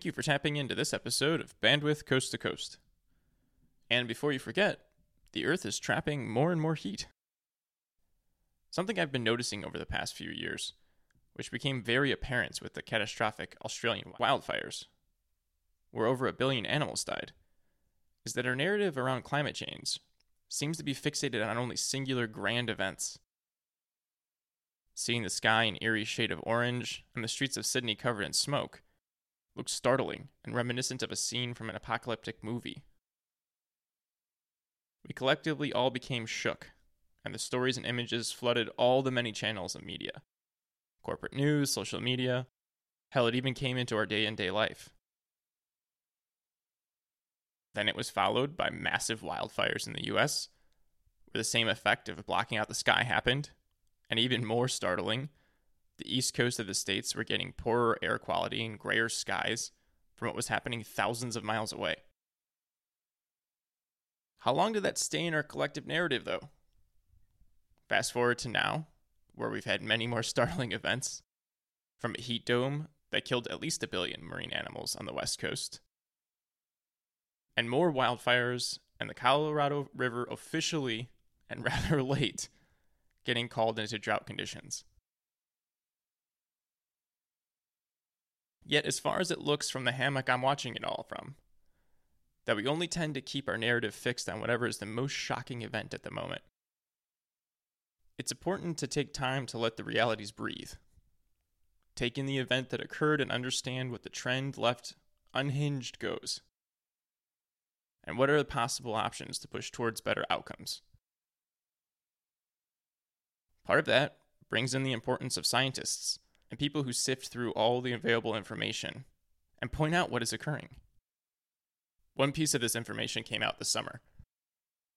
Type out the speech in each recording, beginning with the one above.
Thank you for tapping into this episode of Bandwidth Coast to Coast. And before you forget, the Earth is trapping more and more heat. Something I've been noticing over the past few years, which became very apparent with the catastrophic Australian wildfires, where over a billion animals died, is that our narrative around climate change seems to be fixated on only singular grand events. Seeing the sky an eerie shade of orange and the streets of Sydney covered in smoke looks startling and reminiscent of a scene from an apocalyptic movie. We collectively all became shook, and the stories and images flooded all the many channels of media corporate news, social media. Hell, it even came into our day in day life. Then it was followed by massive wildfires in the US, where the same effect of blocking out the sky happened, and even more startling, the east coast of the states were getting poorer air quality and grayer skies from what was happening thousands of miles away. How long did that stay in our collective narrative, though? Fast forward to now, where we've had many more startling events, from a heat dome that killed at least a billion marine animals on the west coast, and more wildfires, and the Colorado River officially, and rather late, getting called into drought conditions. Yet, as far as it looks from the hammock I'm watching it all from, that we only tend to keep our narrative fixed on whatever is the most shocking event at the moment. It's important to take time to let the realities breathe. Take in the event that occurred and understand what the trend left unhinged goes. And what are the possible options to push towards better outcomes? Part of that brings in the importance of scientists and people who sift through all the available information and point out what is occurring. One piece of this information came out this summer.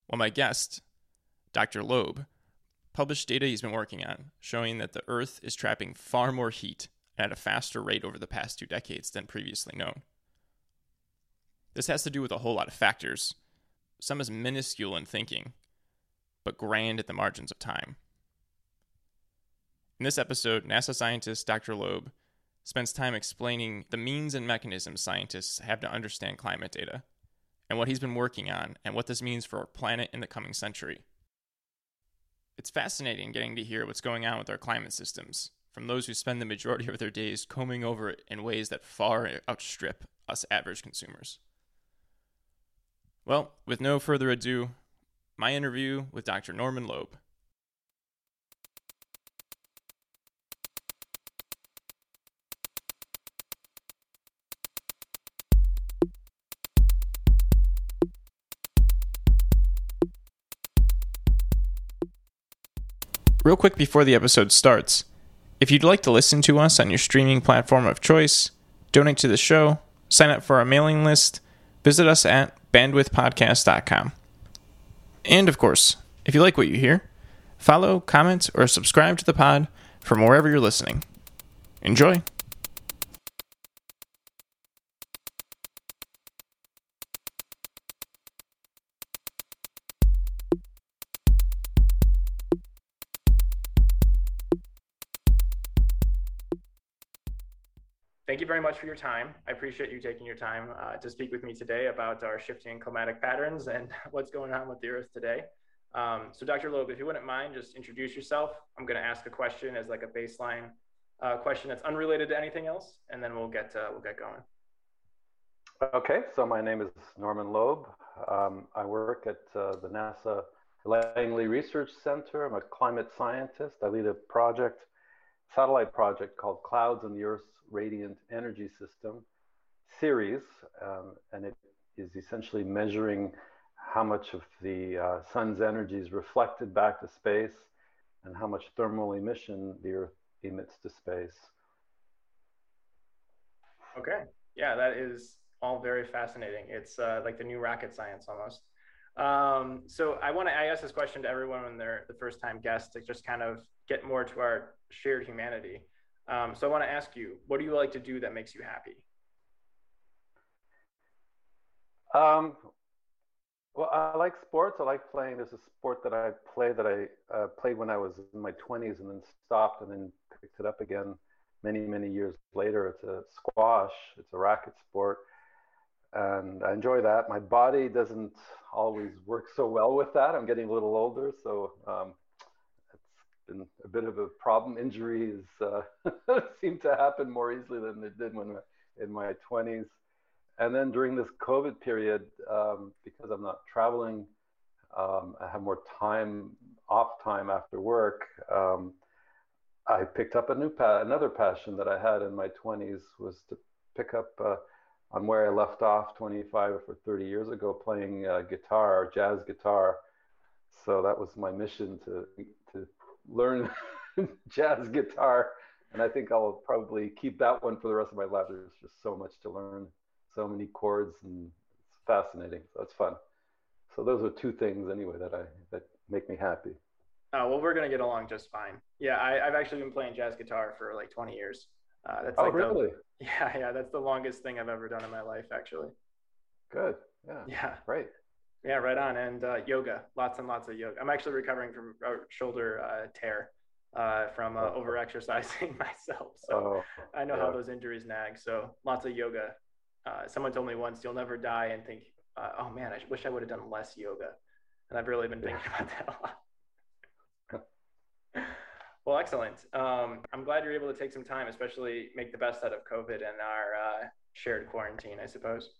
Well, my guest, Dr. Loeb, published data he's been working on showing that the Earth is trapping far more heat at a faster rate over the past two decades than previously known. This has to do with a whole lot of factors, some as minuscule in thinking, but grand at the margins of time. In this episode, NASA scientist Dr. Loeb spends time explaining the means and mechanisms scientists have to understand climate data, and what he's been working on, and what this means for our planet in the coming century. It's fascinating getting to hear what's going on with our climate systems from those who spend the majority of their days combing over it in ways that far outstrip us average consumers. Well, with no further ado, my interview with Dr. Norman Loeb. Real quick before the episode starts, if you'd like to listen to us on your streaming platform of choice, donate to the show, sign up for our mailing list, visit us at bandwidthpodcast.com. And of course, if you like what you hear, follow, comment, or subscribe to the pod from wherever you're listening. Enjoy! Much for your time. I appreciate you taking your time uh, to speak with me today about our shifting climatic patterns and what's going on with the Earth today. Um, so, Dr. Loeb, if you wouldn't mind, just introduce yourself. I'm going to ask a question as like a baseline uh, question that's unrelated to anything else, and then we'll get uh, we'll get going. Okay, so my name is Norman Loeb. Um, I work at uh, the NASA Langley Research Center. I'm a climate scientist. I lead a project, satellite project called Clouds in the Earth's radiant energy system CERES, um, and it is essentially measuring how much of the uh, sun's energy is reflected back to space and how much thermal emission the Earth emits to space. Okay, yeah, that is all very fascinating. It's uh, like the new rocket science almost. Um, so I want to I ask this question to everyone when they're the first time guest to just kind of get more to our shared humanity. Um, so I want to ask you, what do you like to do that makes you happy? Um, well, I like sports. I like playing. There's a sport that I play that I uh, played when I was in my 20s and then stopped and then picked it up again many, many years later. It's a squash, it's a racket sport. And I enjoy that. My body doesn't always work so well with that. I'm getting a little older, so um, it's been a bit of a problem. Injuries uh, seem to happen more easily than they did when in my 20s. And then during this COVID period, um, because I'm not traveling, um, I have more time, off time after work. Um, I picked up a new pa- another passion that I had in my 20s was to pick up uh, on where I left off 25 or 30 years ago, playing uh, guitar, jazz guitar. So that was my mission to to learn jazz guitar, and I think I'll probably keep that one for the rest of my life. There's just so much to learn, so many chords, and it's fascinating. So that's fun. So those are two things anyway that I that make me happy. Oh well, we're gonna get along just fine. Yeah, I, have actually been playing jazz guitar for like 20 years. Uh, that's oh, like really? The, yeah, yeah. That's the longest thing I've ever done in my life, actually. Good. Yeah. Yeah. Great. Yeah, right on. And uh, yoga, lots and lots of yoga. I'm actually recovering from a shoulder uh, tear uh, from uh, oh. over exercising myself. So oh, I know yeah. how those injuries nag. So lots of yoga. Uh, someone told me once, you'll never die and think, uh, oh man, I wish I would have done less yoga. And I've really been thinking yeah. about that a lot. Well, excellent. Um, I'm glad you're able to take some time, especially make the best out of COVID and our uh, shared quarantine, I suppose.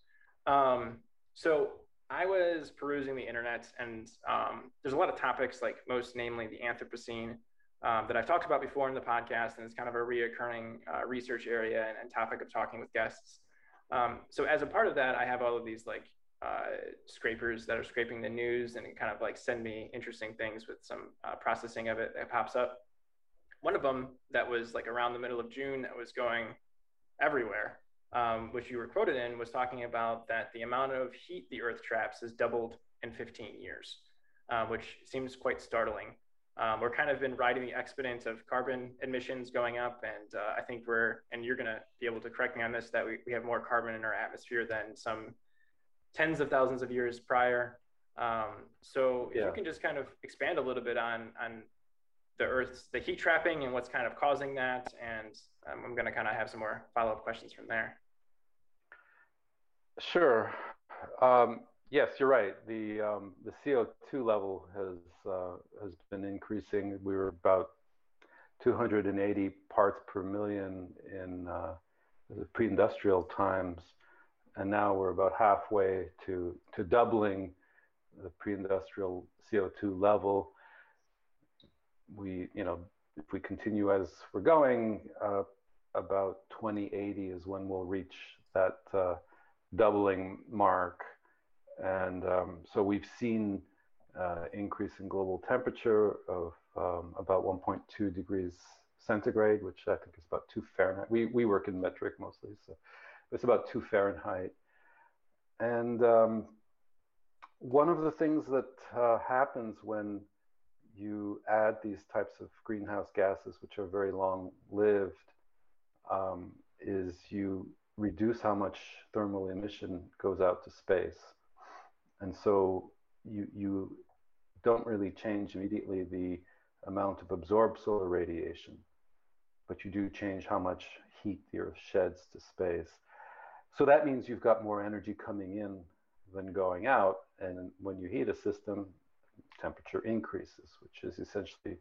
Um, so I was perusing the internet, and um, there's a lot of topics, like most namely the Anthropocene, um, that I've talked about before in the podcast, and it's kind of a reoccurring uh, research area and, and, topic of talking with guests. Um, so as a part of that, I have all of these like uh, scrapers that are scraping the news and kind of like send me interesting things with some uh, processing of it that pops up one of them that was like around the middle of June that was going everywhere, um, which you were quoted in, was talking about that the amount of heat the Earth traps has doubled in 15 years, uh, which seems quite startling. Um, we're kind of been riding the exponent of carbon emissions going up, and uh, I think we're, and you're going to be able to correct me on this, that we, we have more carbon in our atmosphere than some tens of thousands of years prior. Um, so if yeah. you can just kind of expand a little bit on on the Earth's the heat trapping and what's kind of causing that, and um, I'm going to kind of have some more follow up questions from there. Sure. Um, yes, you're right. The um, the CO2 level has uh, has been increasing. We were about 280 parts per million in uh, the pre-industrial times, and now we're about halfway to to doubling the pre-industrial CO2 level we, you know, if we continue as we're going, uh, about 2080 is when we'll reach that uh, doubling mark. And um, so we've seen uh, increase in global temperature of um, about 1.2 degrees centigrade, which I think is about two Fahrenheit. We, we work in metric mostly, so it's about two Fahrenheit. And um, one of the things that uh, happens when you add these types of greenhouse gases, which are very long lived, um, is you reduce how much thermal emission goes out to space. And so you, you don't really change immediately the amount of absorbed solar radiation, but you do change how much heat the Earth sheds to space. So that means you've got more energy coming in than going out. And when you heat a system, temperature increases, which is essentially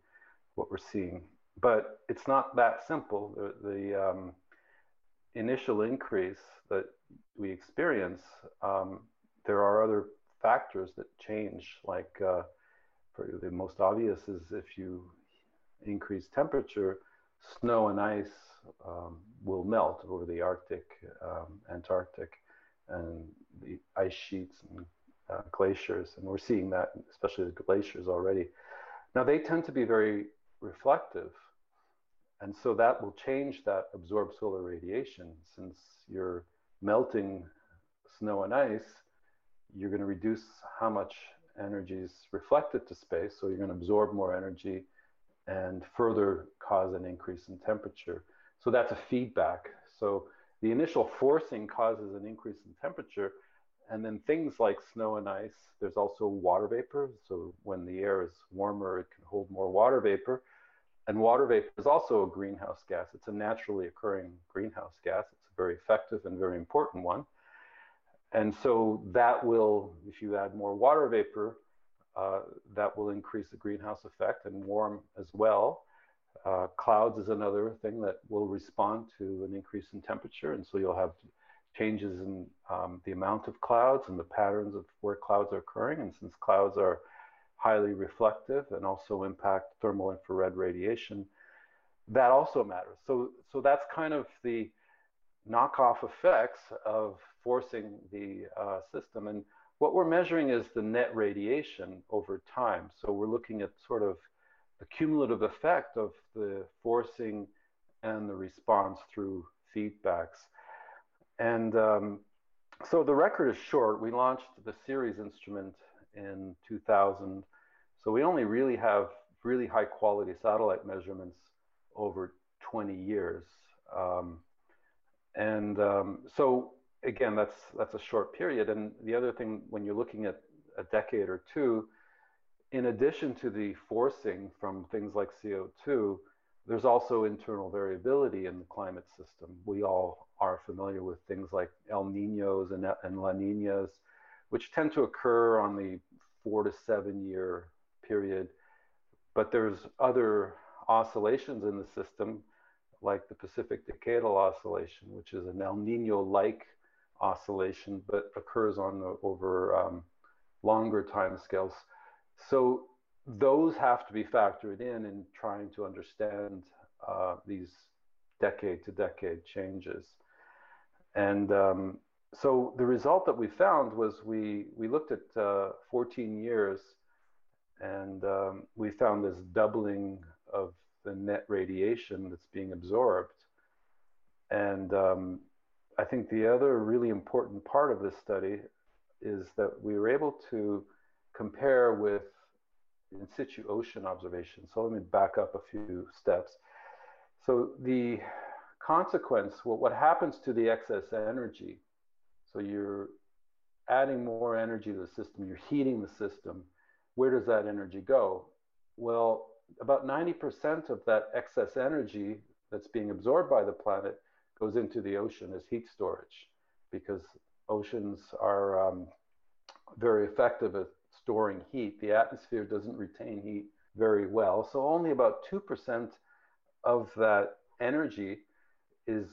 what we're seeing. But it's not that simple. The, the um, initial increase that we experience, um, there are other factors that change. Like uh, the most obvious is if you increase temperature, snow and ice um, will melt over the Arctic, um, Antarctic, and the ice sheets and uh, glaciers, and we're seeing that, especially the glaciers already. Now, they tend to be very reflective, and so that will change that absorbed solar radiation. Since you're melting snow and ice, you're going to reduce how much energy is reflected to space, so you're going to absorb more energy and further cause an increase in temperature. So that's a feedback. So the initial forcing causes an increase in temperature, and then things like snow and ice, there's also water vapor. So when the air is warmer, it can hold more water vapor. and water vapor is also a greenhouse gas. It's a naturally occurring greenhouse gas. It's a very effective and very important one. And so that will, if you add more water vapor, uh, that will increase the greenhouse effect and warm as well. Uh, clouds is another thing that will respond to an increase in temperature. And so you'll have changes in um, the amount of clouds and the patterns of where clouds are occurring. And since clouds are highly reflective and also impact thermal infrared radiation, that also matters. So, so that's kind of the knockoff effects of forcing the uh, system. And what we're measuring is the net radiation over time. So we're looking at sort of the cumulative effect of the forcing and the response through feedbacks. And um, so the record is short. We launched the CERES instrument in 2000 so we only really have really high quality satellite measurements over 20 years. Um, and um, so again, that's that's a short period. And the other thing, when you're looking at a decade or two, in addition to the forcing from things like CO2, there's also internal variability in the climate system. We all are familiar with things like El Ninos and, and La Ninas, which tend to occur on the four to seven year period. But there's other oscillations in the system, like the Pacific Decadal Oscillation, which is an El Nino-like oscillation, but occurs on the, over um, longer time scales. So those have to be factored in in trying to understand uh, these decade to decade changes. And um, so the result that we found was we, we looked at uh, 14 years and um, we found this doubling of the net radiation that's being absorbed. And um, I think the other really important part of this study is that we were able to compare with in situ ocean observations. So let me back up a few steps. So the consequence, what, what happens to the excess energy? So you're adding more energy to the system, you're heating the system, where does that energy go? Well, about 90% of that excess energy that's being absorbed by the planet goes into the ocean as heat storage because oceans are um, very effective at storing heat. The atmosphere doesn't retain heat very well. So only about 2% of that energy is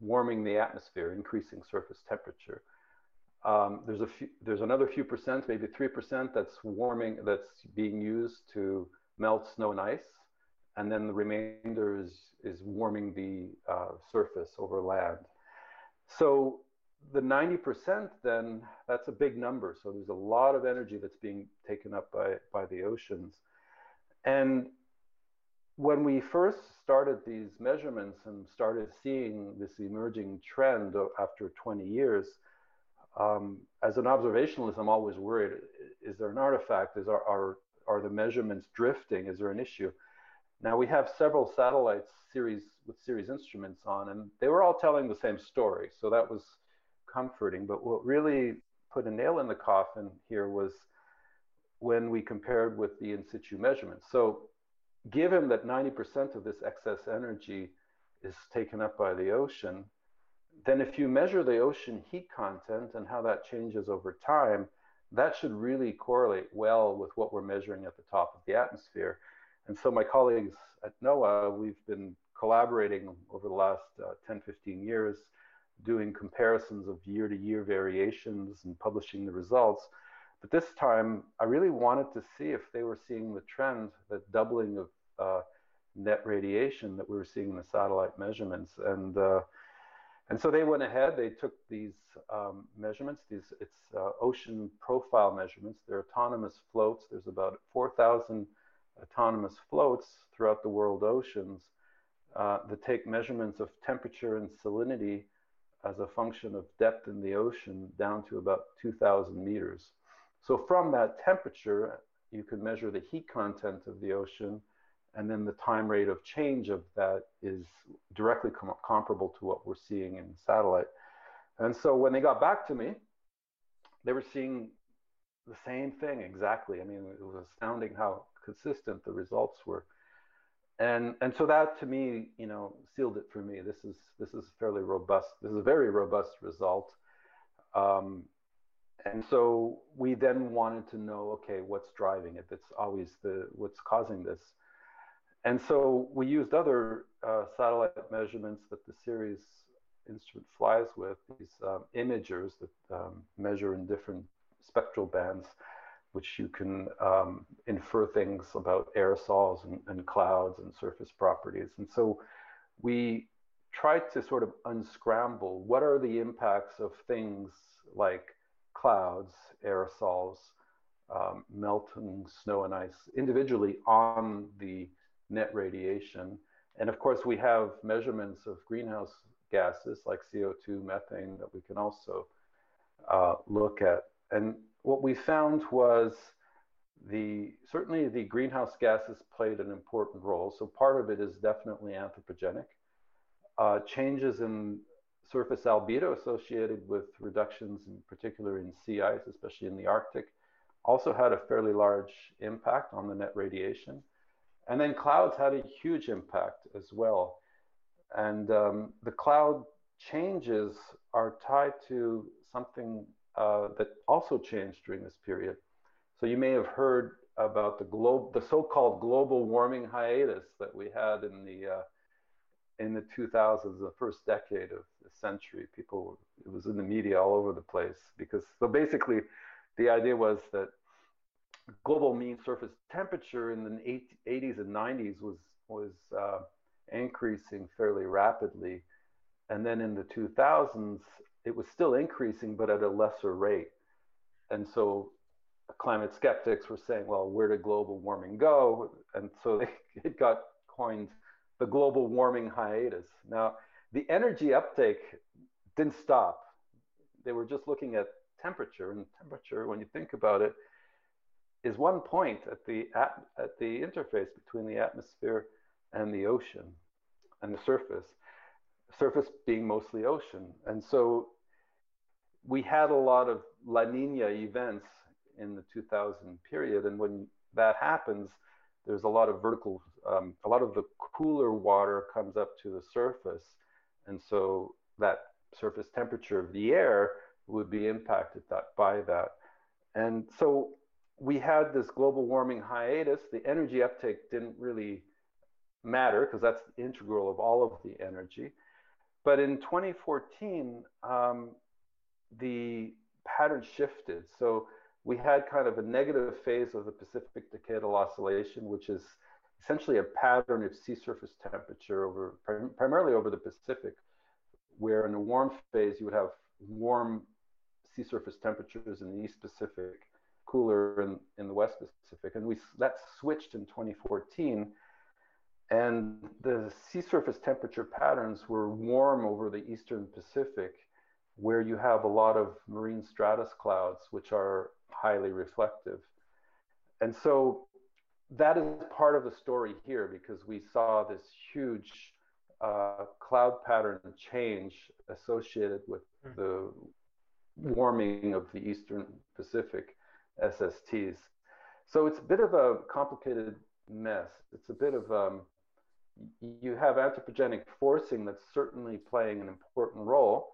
warming the atmosphere, increasing surface temperature. Um, there's a few, there's another few percent, maybe three percent, that's warming, that's being used to melt snow and ice, and then the remainder is is warming the uh, surface over land. So the 90% then that's a big number. So there's a lot of energy that's being taken up by by the oceans, and when we first started these measurements and started seeing this emerging trend after 20 years um, as an observationalist, I'm always worried: is there an artifact? Is our, are are the measurements drifting? Is there an issue? Now we have several satellites series with CERES instruments on, and they were all telling the same story, so that was comforting. But what really put a nail in the coffin here was when we compared with the in situ measurements. So, given that 90% of this excess energy is taken up by the ocean, then if you measure the ocean heat content and how that changes over time, that should really correlate well with what we're measuring at the top of the atmosphere. And so my colleagues at NOAA, we've been collaborating over the last uh, 10, 15 years, doing comparisons of year to year variations and publishing the results. But this time, I really wanted to see if they were seeing the trend, the doubling of uh, net radiation that we were seeing in the satellite measurements. And uh, and so they went ahead, they took these um, measurements, these it's uh, ocean profile measurements, they're autonomous floats. There's about 4,000 autonomous floats throughout the world oceans uh, that take measurements of temperature and salinity as a function of depth in the ocean down to about 2,000 meters. So from that temperature, you can measure the heat content of the ocean and then the time rate of change of that is directly com comparable to what we're seeing in satellite. And so when they got back to me, they were seeing the same thing exactly. I mean, it was astounding how consistent the results were. And and so that to me, you know, sealed it for me. This is this is fairly robust. This is a very robust result. Um, and so we then wanted to know, okay, what's driving it? That's always the what's causing this. And so we used other uh, satellite measurements that the CERES instrument flies with, these um, imagers that um, measure in different spectral bands, which you can um, infer things about aerosols and, and, clouds and surface properties. And so we tried to sort of unscramble what are the impacts of things like clouds, aerosols, um, melting snow and ice individually on the net radiation. And of course, we have measurements of greenhouse gases like CO2, methane that we can also uh, look at. And what we found was the certainly the greenhouse gases played an important role. So part of it is definitely anthropogenic. Uh, changes in surface albedo associated with reductions in particular in sea ice, especially in the Arctic, also had a fairly large impact on the net radiation. And then clouds had a huge impact as well. And um, the cloud changes are tied to something uh, that also changed during this period. So you may have heard about the globe, the so-called global warming hiatus that we had in the uh, in the 2000s, the first decade of the century. People, it was in the media all over the place because so basically, the idea was that global mean surface temperature in the 80s and 90s was was uh, increasing fairly rapidly, and then in the 2000s it was still increasing, but at a lesser rate. And so climate skeptics were saying, well, where did global warming go? And so they, it got coined the global warming hiatus. Now, the energy uptake didn't stop. They were just looking at temperature, and temperature, when you think about it, is one point at the at, at the interface between the atmosphere and the ocean and the surface. Surface being mostly ocean, and so we had a lot of La Nina events in the 2000 period, and when that happens, there's a lot of vertical, um, a lot of the cooler water comes up to the surface, and so that surface temperature of the air would be impacted that, by that. And so we had this global warming hiatus. The energy uptake didn't really matter because that's the integral of all of the energy. But in 2014, um, the pattern shifted. So we had kind of a negative phase of the Pacific Decadal Oscillation, which is essentially a pattern of sea surface temperature over prim primarily over the Pacific, where in the warm phase you would have warm sea surface temperatures in the East Pacific, cooler in, in the West Pacific, and we that switched in 2014, and the sea surface temperature patterns were warm over the Eastern Pacific, where you have a lot of marine stratus clouds, which are highly reflective. And so that is part of the story here because we saw this huge uh, cloud pattern change associated with mm. the warming of the Eastern Pacific SSTs. So it's a bit of a complicated mess. It's a bit of um, you have anthropogenic forcing that's certainly playing an important role,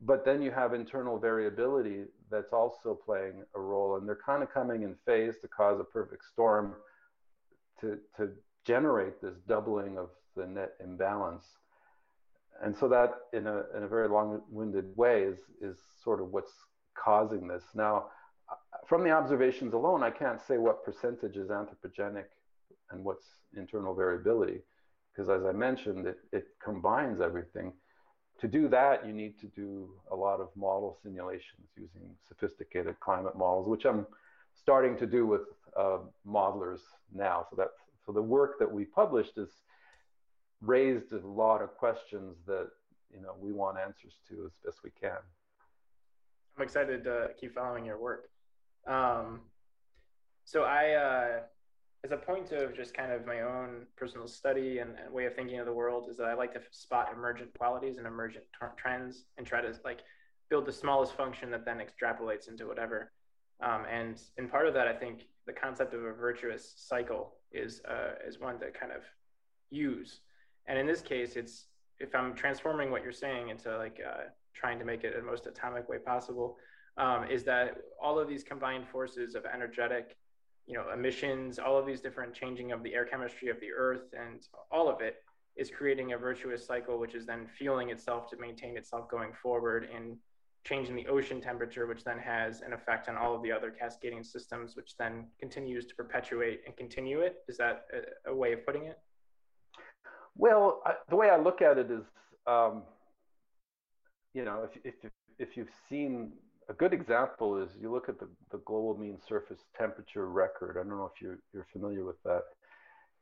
but then you have internal variability that's also playing a role and they're kind of coming in phase to cause a perfect storm to, to generate this doubling of the net imbalance. And so that in a, in a very long-winded way is, is sort of what's causing this. Now uh, from the observations alone i can't say what percentage is anthropogenic and what's internal variability because as i mentioned it, it combines everything to do that, you need to do a lot of model simulations using sophisticated climate models, which I'm starting to do with uh, modelers now. So that so the work that we published has raised a lot of questions that you know we want answers to as best we can. I'm excited to keep following your work. Um, so I uh, as a point of just kind of my own personal study and, and, way of thinking of the world is that I like to spot emergent qualities and emergent t- trends and try to like build the smallest function that then extrapolates into whatever. Um, and in part of that, I think the concept of a virtuous cycle is uh, is one that kind of use. And in this case, it's if I'm transforming what you're saying into like uh, trying to make it the most atomic way possible, um, is that all of these combined forces of energetic, you know, emissions, all of these different changing of the air chemistry of the Earth, and all of it is creating a virtuous cycle, which is then fueling itself to maintain itself going forward and changing the ocean temperature, which then has an effect on all of the other cascading systems, which then continues to perpetuate and continue it. Is that a, a way of putting it? Well, I, the way I look at it is, um, you know, if, if, if you've seen a good example is you look at the, the global mean surface temperature record. I don't know if you're, you're familiar with that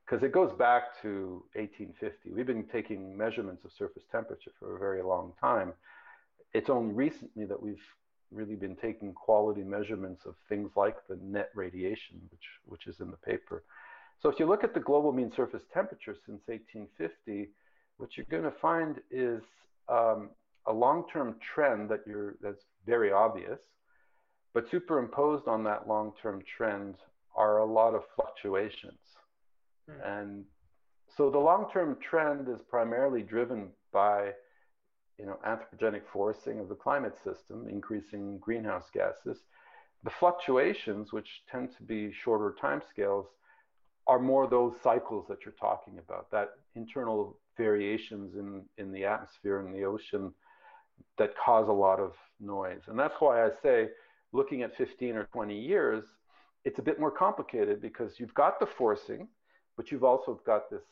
because it goes back to 1850. We've been taking measurements of surface temperature for a very long time. It's only recently that we've really been taking quality measurements of things like the net radiation, which, which is in the paper. So if you look at the global mean surface temperature since 1850, what you're going to find is um, a long-term trend that you're that's very obvious, but superimposed on that long-term trend are a lot of fluctuations. Hmm. And so the long-term trend is primarily driven by you know, anthropogenic forcing of the climate system, increasing greenhouse gases. The fluctuations, which tend to be shorter timescales, are more those cycles that you're talking about, that internal variations in, in the atmosphere and the ocean that cause a lot of noise. And that's why I say, looking at 15 or 20 years, it's a bit more complicated because you've got the forcing, but you've also got this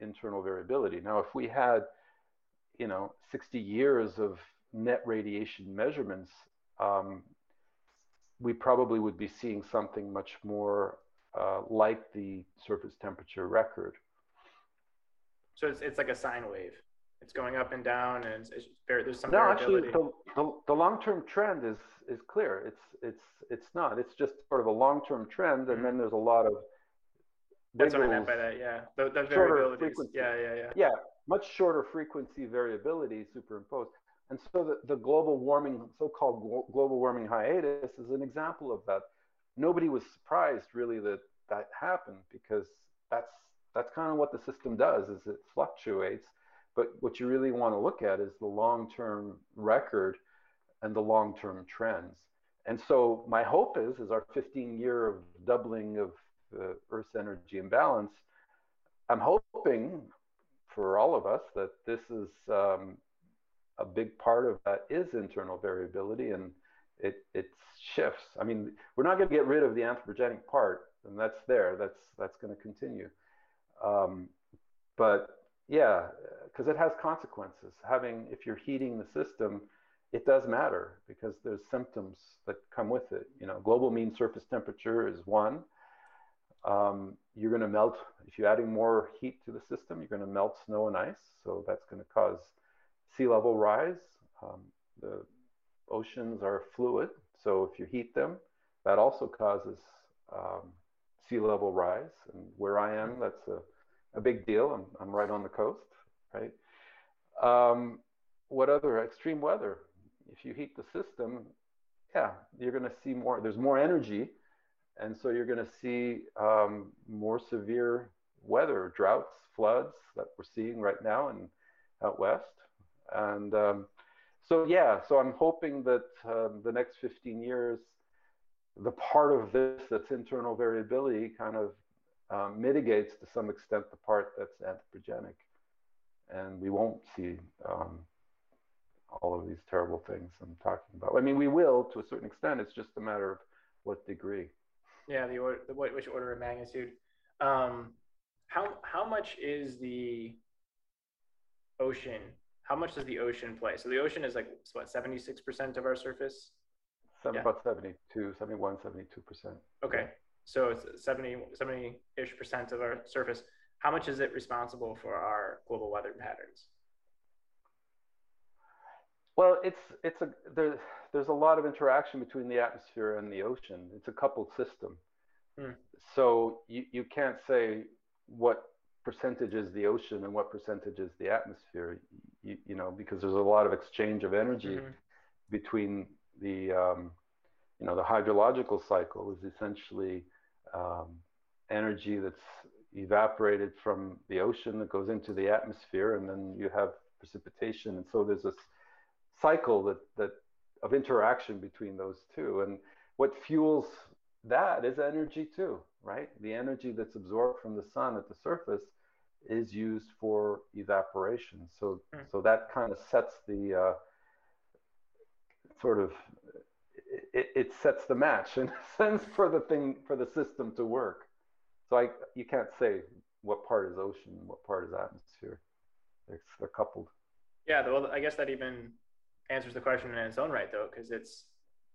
internal variability. Now, if we had, you know, 60 years of net radiation measurements, um, we probably would be seeing something much more uh, like the surface temperature record. So it's, it's like a sine wave. It's going up and down, and it's, it's very, there's some no, variability. actually, the, the, the long-term trend is is clear. It's it's it's not. It's just sort of a long-term trend, and mm-hmm. then there's a lot of that's what I meant by that. Yeah, the, the variability. Yeah, yeah, yeah. Yeah, much shorter frequency variability superimposed. And so the, the global warming, so-called global warming hiatus, is an example of that. Nobody was surprised really that that happened because that's that's kind of what the system does. Is it fluctuates, but what you really want to look at is the long-term record and the long-term trends. And so my hope is, is our 15 year of doubling of the Earth's energy imbalance, I'm hoping for all of us that this is um, a big part of that is internal variability and it, it shifts. I mean, we're not going to get rid of the anthropogenic part, and that's there. That's that's going to continue. Um, but yeah, because it has consequences. Having if you're heating the system, it does matter because there's symptoms that come with it. You know, global mean surface temperature is one um, you're going to melt, if you're adding more heat to the system, you're going to melt snow and ice. So that's going to cause sea level rise. Um, the oceans are fluid. So if you heat them, that also causes um, sea level rise. And where I am, that's a, a big deal. I'm, I'm right on the coast, right? Um, what other extreme weather? If you heat the system, yeah, you're going to see more, there's more energy and so you're going to see um, more severe weather, droughts, floods that we're seeing right now in out west. And um, so, yeah, so I'm hoping that um, the next 15 years, the part of this that's internal variability kind of um, mitigates to some extent the part that's anthropogenic. And we won't see um, all of these terrible things I'm talking about. I mean, we will to a certain extent. It's just a matter of what degree. Yeah, the order, the, which order of magnitude. Um, how how much is the ocean? How much does the ocean play? So the ocean is like what seventy six percent of our surface. Seven, yeah. About 72, 71, 72 percent. Okay, so it's 70 70 ish percent of our surface. How much is it responsible for our global weather patterns? Well, it's it's a there, there's a lot of interaction between the atmosphere and the ocean. It's a coupled system. Mm. So you, you can't say what percentage is the ocean and what percentage is the atmosphere, you, you know, because there's a lot of exchange of energy mm-hmm. between the, um, you know, the hydrological cycle is essentially um, energy that's evaporated from the ocean that goes into the atmosphere, and then you have precipitation. And so there's this cycle that, that of interaction between those two. And what fuels that is energy too, right? The energy that's absorbed from the sun at the surface is used for evaporation. So, mm. so that kind of sets the uh, sort of it, it, sets the match in a sense for the thing for the system to work. So I you can't say what part is ocean what part is atmosphere. They're, they're coupled. Yeah, well, I guess that even answers the question in its own right, though, because it's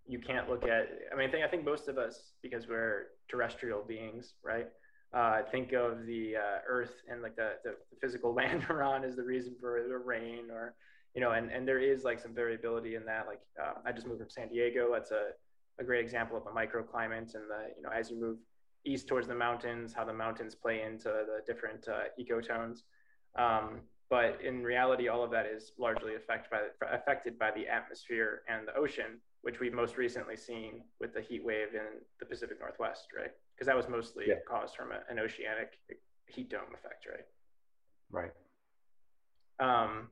you can't look at. I mean, I think I think most of us, because we're terrestrial beings, right? Uh, think of the uh, Earth and like the, the, physical land we're on as the reason for the rain, or you know, and and there is like some variability in that. Like uh, I just moved from San Diego. That's a a great example of a microclimate, and the you know as you move east towards the mountains, how the mountains play into the different uh, ecotones. Um, but in reality, all of that is largely affected by, affected by the atmosphere and the ocean, which we've most recently seen with the heat wave in the Pacific Northwest, right? Because that was mostly yeah. caused from a, an oceanic heat dome effect, right? Right. Um,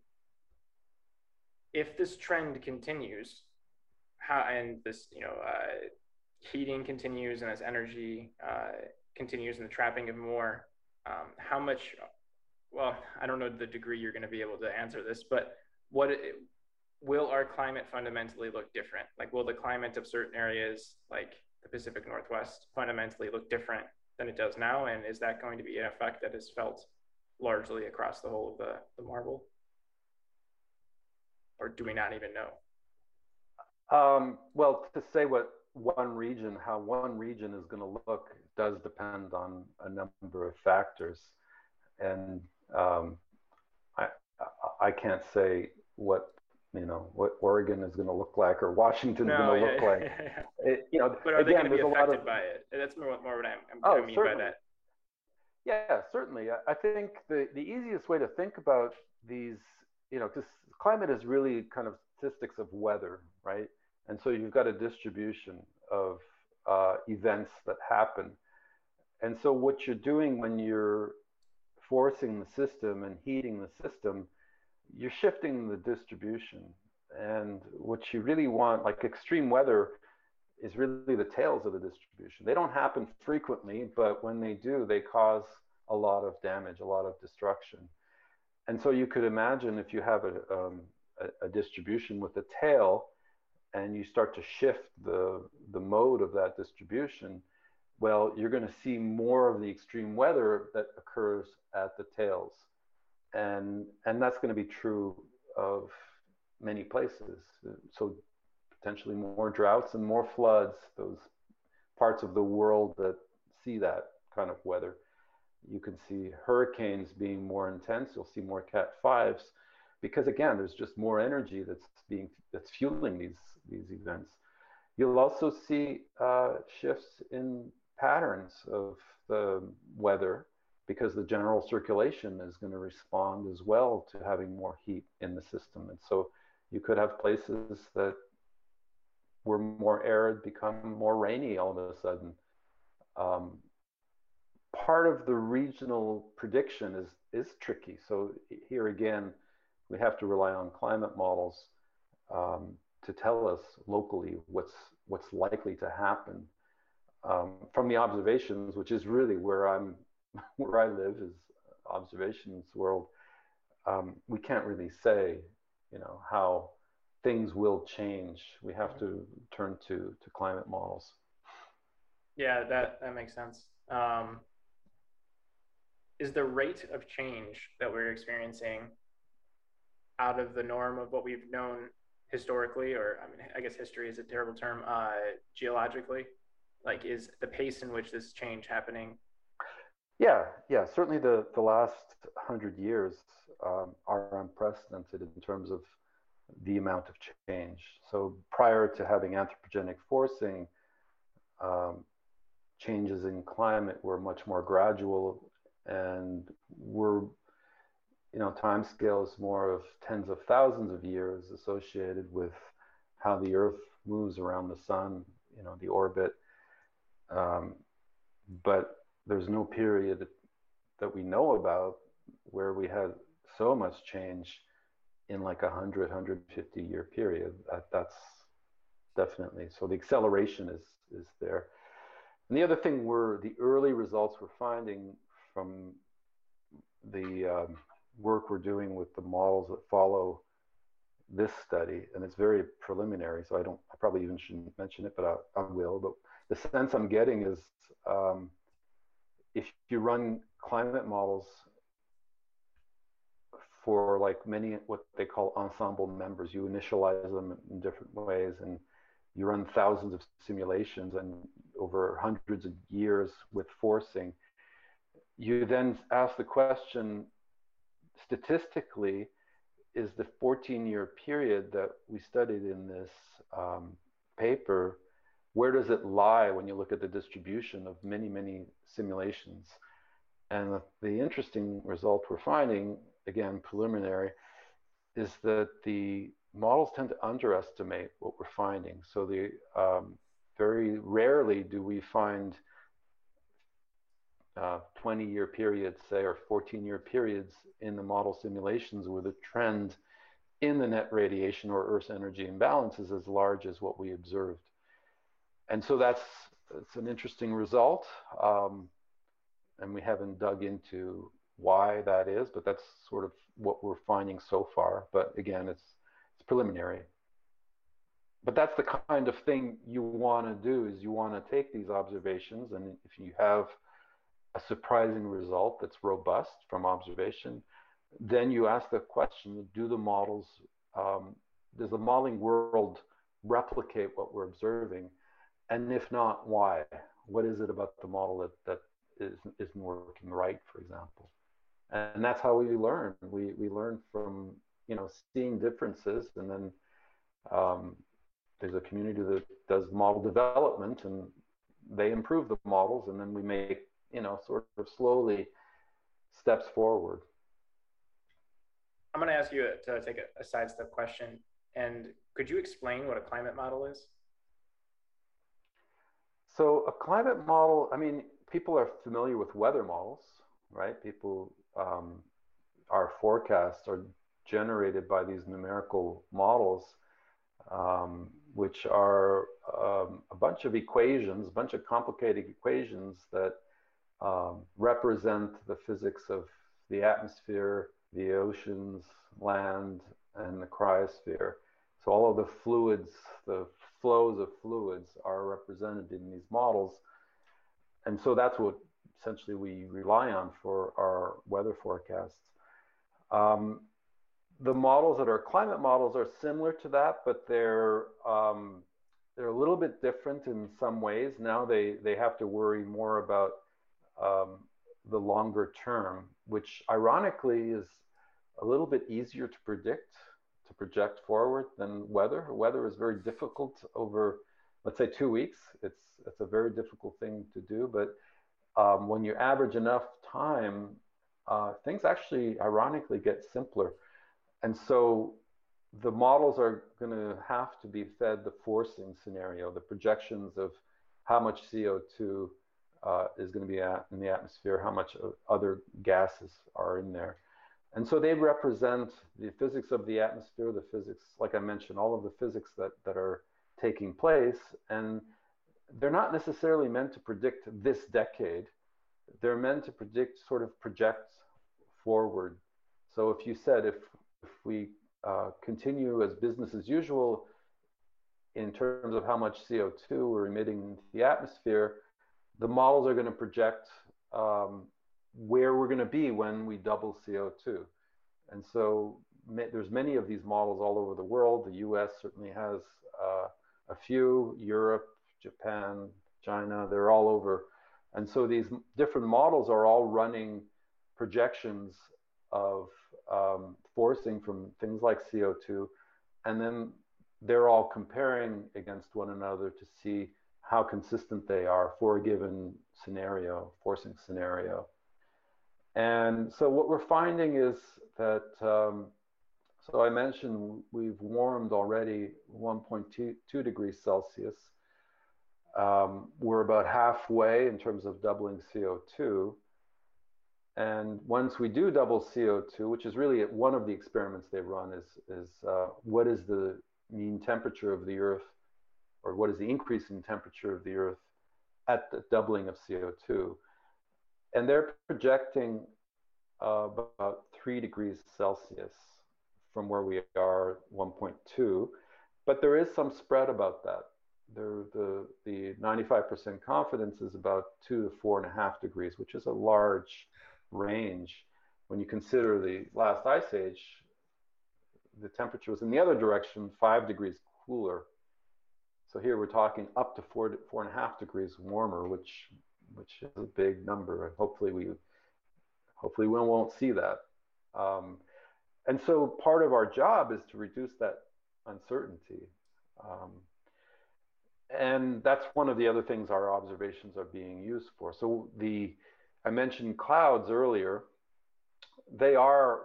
if this trend continues, how and this you know uh, heating continues and as energy uh, continues and the trapping of more, um, how much well, I don't know the degree you're going to be able to answer this, but what will our climate fundamentally look different? Like, will the climate of certain areas, like the Pacific Northwest, fundamentally look different than it does now? And is that going to be an effect that is felt largely across the whole of the, the marble? Or do we not even know? Um, well, to say what one region, how one region is going to look, does depend on a number of factors. And um, I I can't say what you know what Oregon is going to look like or Washington is no, going to yeah, look like. Yeah, yeah. It, you know, but are again, they going to be affected of, by it? That's more, more what I'm, I'm oh, I mean certainly. by that. Yeah, certainly. I think the the easiest way to think about these, you know, because climate is really kind of statistics of weather, right? And so you've got a distribution of uh, events that happen. And so what you're doing when you're forcing the system and heating the system, you're shifting the distribution. And what you really want, like extreme weather, is really the tails of the distribution. They don't happen frequently, but when they do, they cause a lot of damage, a lot of destruction. And so you could imagine if you have a, um, a, a distribution with a tail and you start to shift the, the mode of that distribution, well, you're going to see more of the extreme weather that occurs at the tails. And, and that's going to be true of many places. So potentially more droughts and more floods, those parts of the world that see that kind of weather. You can see hurricanes being more intense. You'll see more Cat 5s because again, there's just more energy that's being that's fueling these these events. You'll also see uh, shifts in patterns of the weather because the general circulation is going to respond as well to having more heat in the system. And so you could have places that were more arid become more rainy all of a sudden. Um, part of the regional prediction is is tricky. So here again, we have to rely on climate models um, to tell us locally what's what's likely to happen um, from the observations, which is really where I'm, where I live is observations world. Um, we can't really say, you know, how things will change. We have to turn to to climate models. Yeah, that that makes sense. Um, is the rate of change that we're experiencing out of the norm of what we've known historically, or I mean, I guess history is a terrible term, uh, geologically? like is the pace in which this change happening? Yeah yeah. Certainly the the last hundred years um, are unprecedented in terms of the amount of change. So prior to having anthropogenic forcing um, changes in climate were much more gradual and we're you know time scales more of tens of thousands of years associated with how the earth moves around the sun you know the orbit um, but there's no period that we know about where we had so much change in like a 100, 150 year period. That, that's definitely, so the acceleration is, is there. And the other thing were the early results we're finding from the um, work we're doing with the models that follow this study, and it's very preliminary, so I don't, I probably even shouldn't mention it, but I, I will. But the sense I'm getting is um, if you run climate models for like many what they call ensemble members, you initialize them in different ways and you run thousands of simulations and over hundreds of years with forcing. You then ask the question statistically, is the 14 year period that we studied in this um, paper, where does it lie when you look at the distribution of many, many simulations? And the, interesting result we're finding, again, preliminary, is that the models tend to underestimate what we're finding. So the um, very rarely do we find uh, 20 year periods, say, or 14 year periods in the model simulations where the trend in the net radiation or Earth's energy imbalance is as large as what we observed. And so that's, that's an interesting result. Um, and we haven't dug into why that is, but that's sort of what we're finding so far. But again, it's, it's preliminary. But that's the kind of thing you want to do is you want to take these observations and if you have a surprising result that's robust from observation, then you ask the question, do the models, um, does the modeling world replicate what we're observing? And if not, why? What is it about the model that, that isn't, isn't working right, for example? And that's how we learn. We, we learn from, you know, seeing differences and then um, there's a community that does model development and they improve the models and then we make you know, sort of slowly steps forward. I'm going to ask you to take a, a sidestep question. And could you explain what a climate model is? So, a climate model, I mean, people are familiar with weather models, right? People, um, our forecasts are generated by these numerical models, um, which are um, a bunch of equations, a bunch of complicated equations that um, represent the physics of the atmosphere, the oceans, land, and the cryosphere. So all of the fluids, the flows of fluids are represented in these models. And so that's what essentially we rely on for our weather forecasts. Um, the models that are climate models are similar to that, but they're um, they're a little bit different in some ways. Now they they have to worry more about um, the longer term, which ironically is a little bit easier to predict, to project forward than weather. Weather is very difficult over, let's say, two weeks. It's it's a very difficult thing to do. But um, when you average enough time, uh, things actually ironically get simpler. And so the models are going to have to be fed the forcing scenario, the projections of how much CO2 uh, is going to be at, in the atmosphere, how much other gases are in there. And so they represent the physics of the atmosphere, the physics, like I mentioned, all of the physics that, that are taking place. And they're not necessarily meant to predict this decade. They're meant to predict, sort of project forward. So if you said, if, if we uh, continue as business as usual in terms of how much CO2 we're emitting into the atmosphere, the models are going to project um, where we're going to be when we double CO2. And so there's many of these models all over the world. The US certainly has uh, a few, Europe, Japan, China, they're all over. And so these different models are all running projections of um, forcing from things like CO2. And then they're all comparing against one another to see how consistent they are for a given scenario, forcing scenario. And so what we're finding is that, um, so I mentioned we've warmed already 1.2 degrees Celsius. Um, we're about halfway in terms of doubling CO2. And once we do double CO2, which is really one of the experiments they run, is, is uh, what is the mean temperature of the Earth, or what is the increase in temperature of the Earth at the doubling of CO2? And they're projecting uh, about three degrees Celsius from where we are, 1.2. But there is some spread about that. There, the, the 95% confidence is about two to four and a half degrees, which is a large range. When you consider the last ice age, the temperature was in the other direction, five degrees cooler. So here we're talking up to four, four and a half degrees warmer, which, which is a big number. And hopefully we, hopefully we won't see that. Um, and so part of our job is to reduce that uncertainty. Um, and that's one of the other things our observations are being used for. So the I mentioned clouds earlier. They are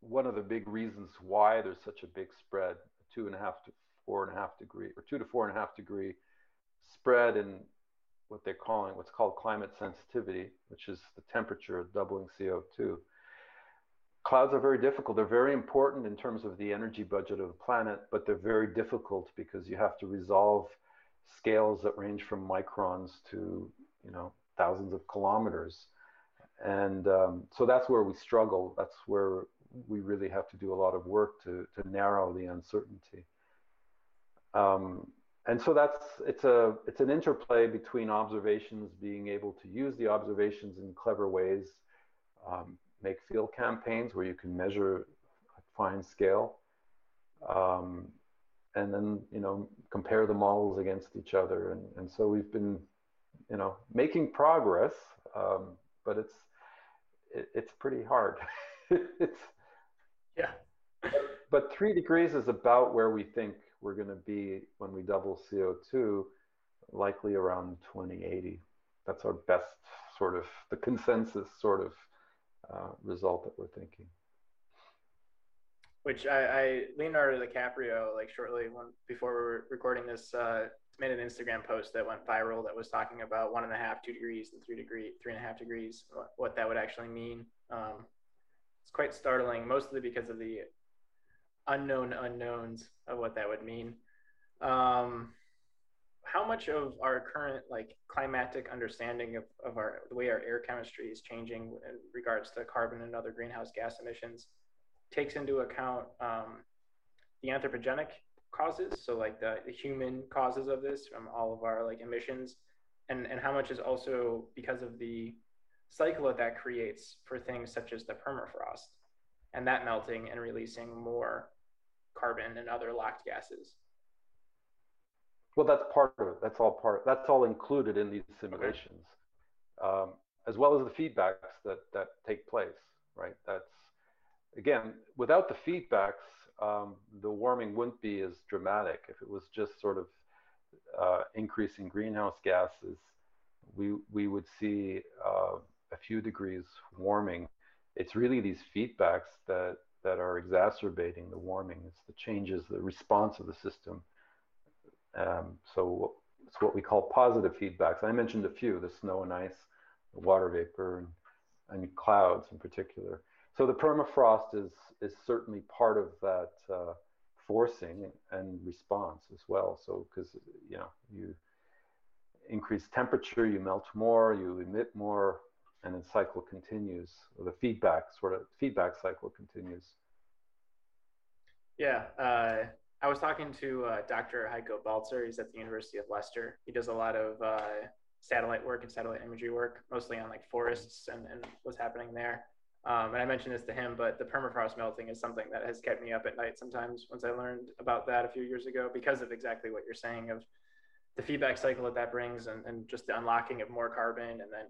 one of the big reasons why there's such a big spread, two and a half to four and a half degree, or two to four and a half degree spread in what they're calling what's called climate sensitivity, which is the temperature doubling CO2. Clouds are very difficult. They're very important in terms of the energy budget of the planet, but they're very difficult because you have to resolve scales that range from microns to, you know, thousands of kilometers. And um, so that's where we struggle. That's where we really have to do a lot of work to, to narrow the uncertainty. Um, and so that's it's a it's an interplay between observations, being able to use the observations in clever ways, um, make field campaigns where you can measure fine scale, um, and then you know compare the models against each other. And, and so we've been you know, making progress, um, but it's it, it's pretty hard. it's yeah. but three degrees is about where we think we're going to be when we double CO2, likely around 2080. That's our best sort of the consensus sort of uh, result that we're thinking. Which I, I Leonardo DiCaprio, like shortly when, before we were recording this, uh, made an Instagram post that went viral that was talking about one and a half, two degrees, and three degree, three and a half degrees, what, what that would actually mean. Um, it's quite startling, mostly because of the unknown unknowns of what that would mean. Um, how much of our current like climatic understanding of, of our the way our air chemistry is changing in regards to carbon and other greenhouse gas emissions takes into account um, the anthropogenic causes so like the, the human causes of this from all of our like emissions and and how much is also because of the cycle that that creates for things such as the permafrost and that melting and releasing more carbon and other locked gases well that's part of it that's all part that's all included in these simulations okay. um, as well as the feedbacks that that take place right that's again without the feedbacks um, the warming wouldn't be as dramatic. If it was just sort of uh, increasing greenhouse gases, we, we would see uh, a few degrees warming. It's really these feedbacks that, that are exacerbating the warming. It's the changes, the response of the system. Um, so it's what we call positive feedbacks. I mentioned a few, the snow and ice, the water vapor, and, and clouds in particular. So the permafrost is is certainly part of that uh, forcing and response as well. So because you know you increase temperature, you melt more, you emit more, and the cycle continues. The feedback sort of feedback cycle continues. Yeah, uh, I was talking to uh, Dr. Heiko Balzter. He's at the University of Leicester. He does a lot of uh, satellite work and satellite imagery work, mostly on like forests and, and what's happening there. Um, and I mentioned this to him, but the permafrost melting is something that has kept me up at night sometimes once I learned about that a few years ago because of exactly what you're saying of the feedback cycle that that brings and, and just the unlocking of more carbon and then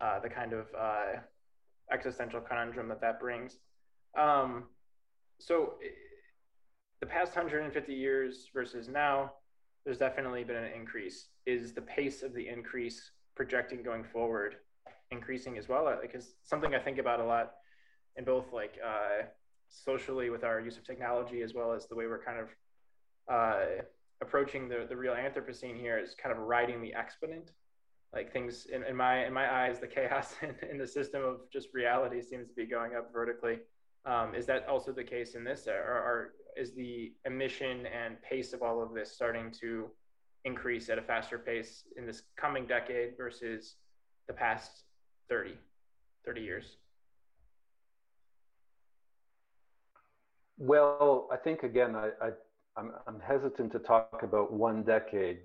uh, the kind of uh, existential conundrum that that brings. Um, so the past 150 years versus now, there's definitely been an increase. Is the pace of the increase projecting going forward increasing as well because something i think about a lot in both like uh, socially with our use of technology as well as the way we're kind of uh, approaching the, the real anthropocene here is kind of riding the exponent like things in, in my in my eyes, the chaos in, in the system of just reality seems to be going up vertically. Um, is that also the case in this, or, or is the emission and pace of all of this starting to increase at a faster pace in this coming decade versus the past 30, 30 years? Well, I think again, I, I I'm, I'm hesitant to talk about one decade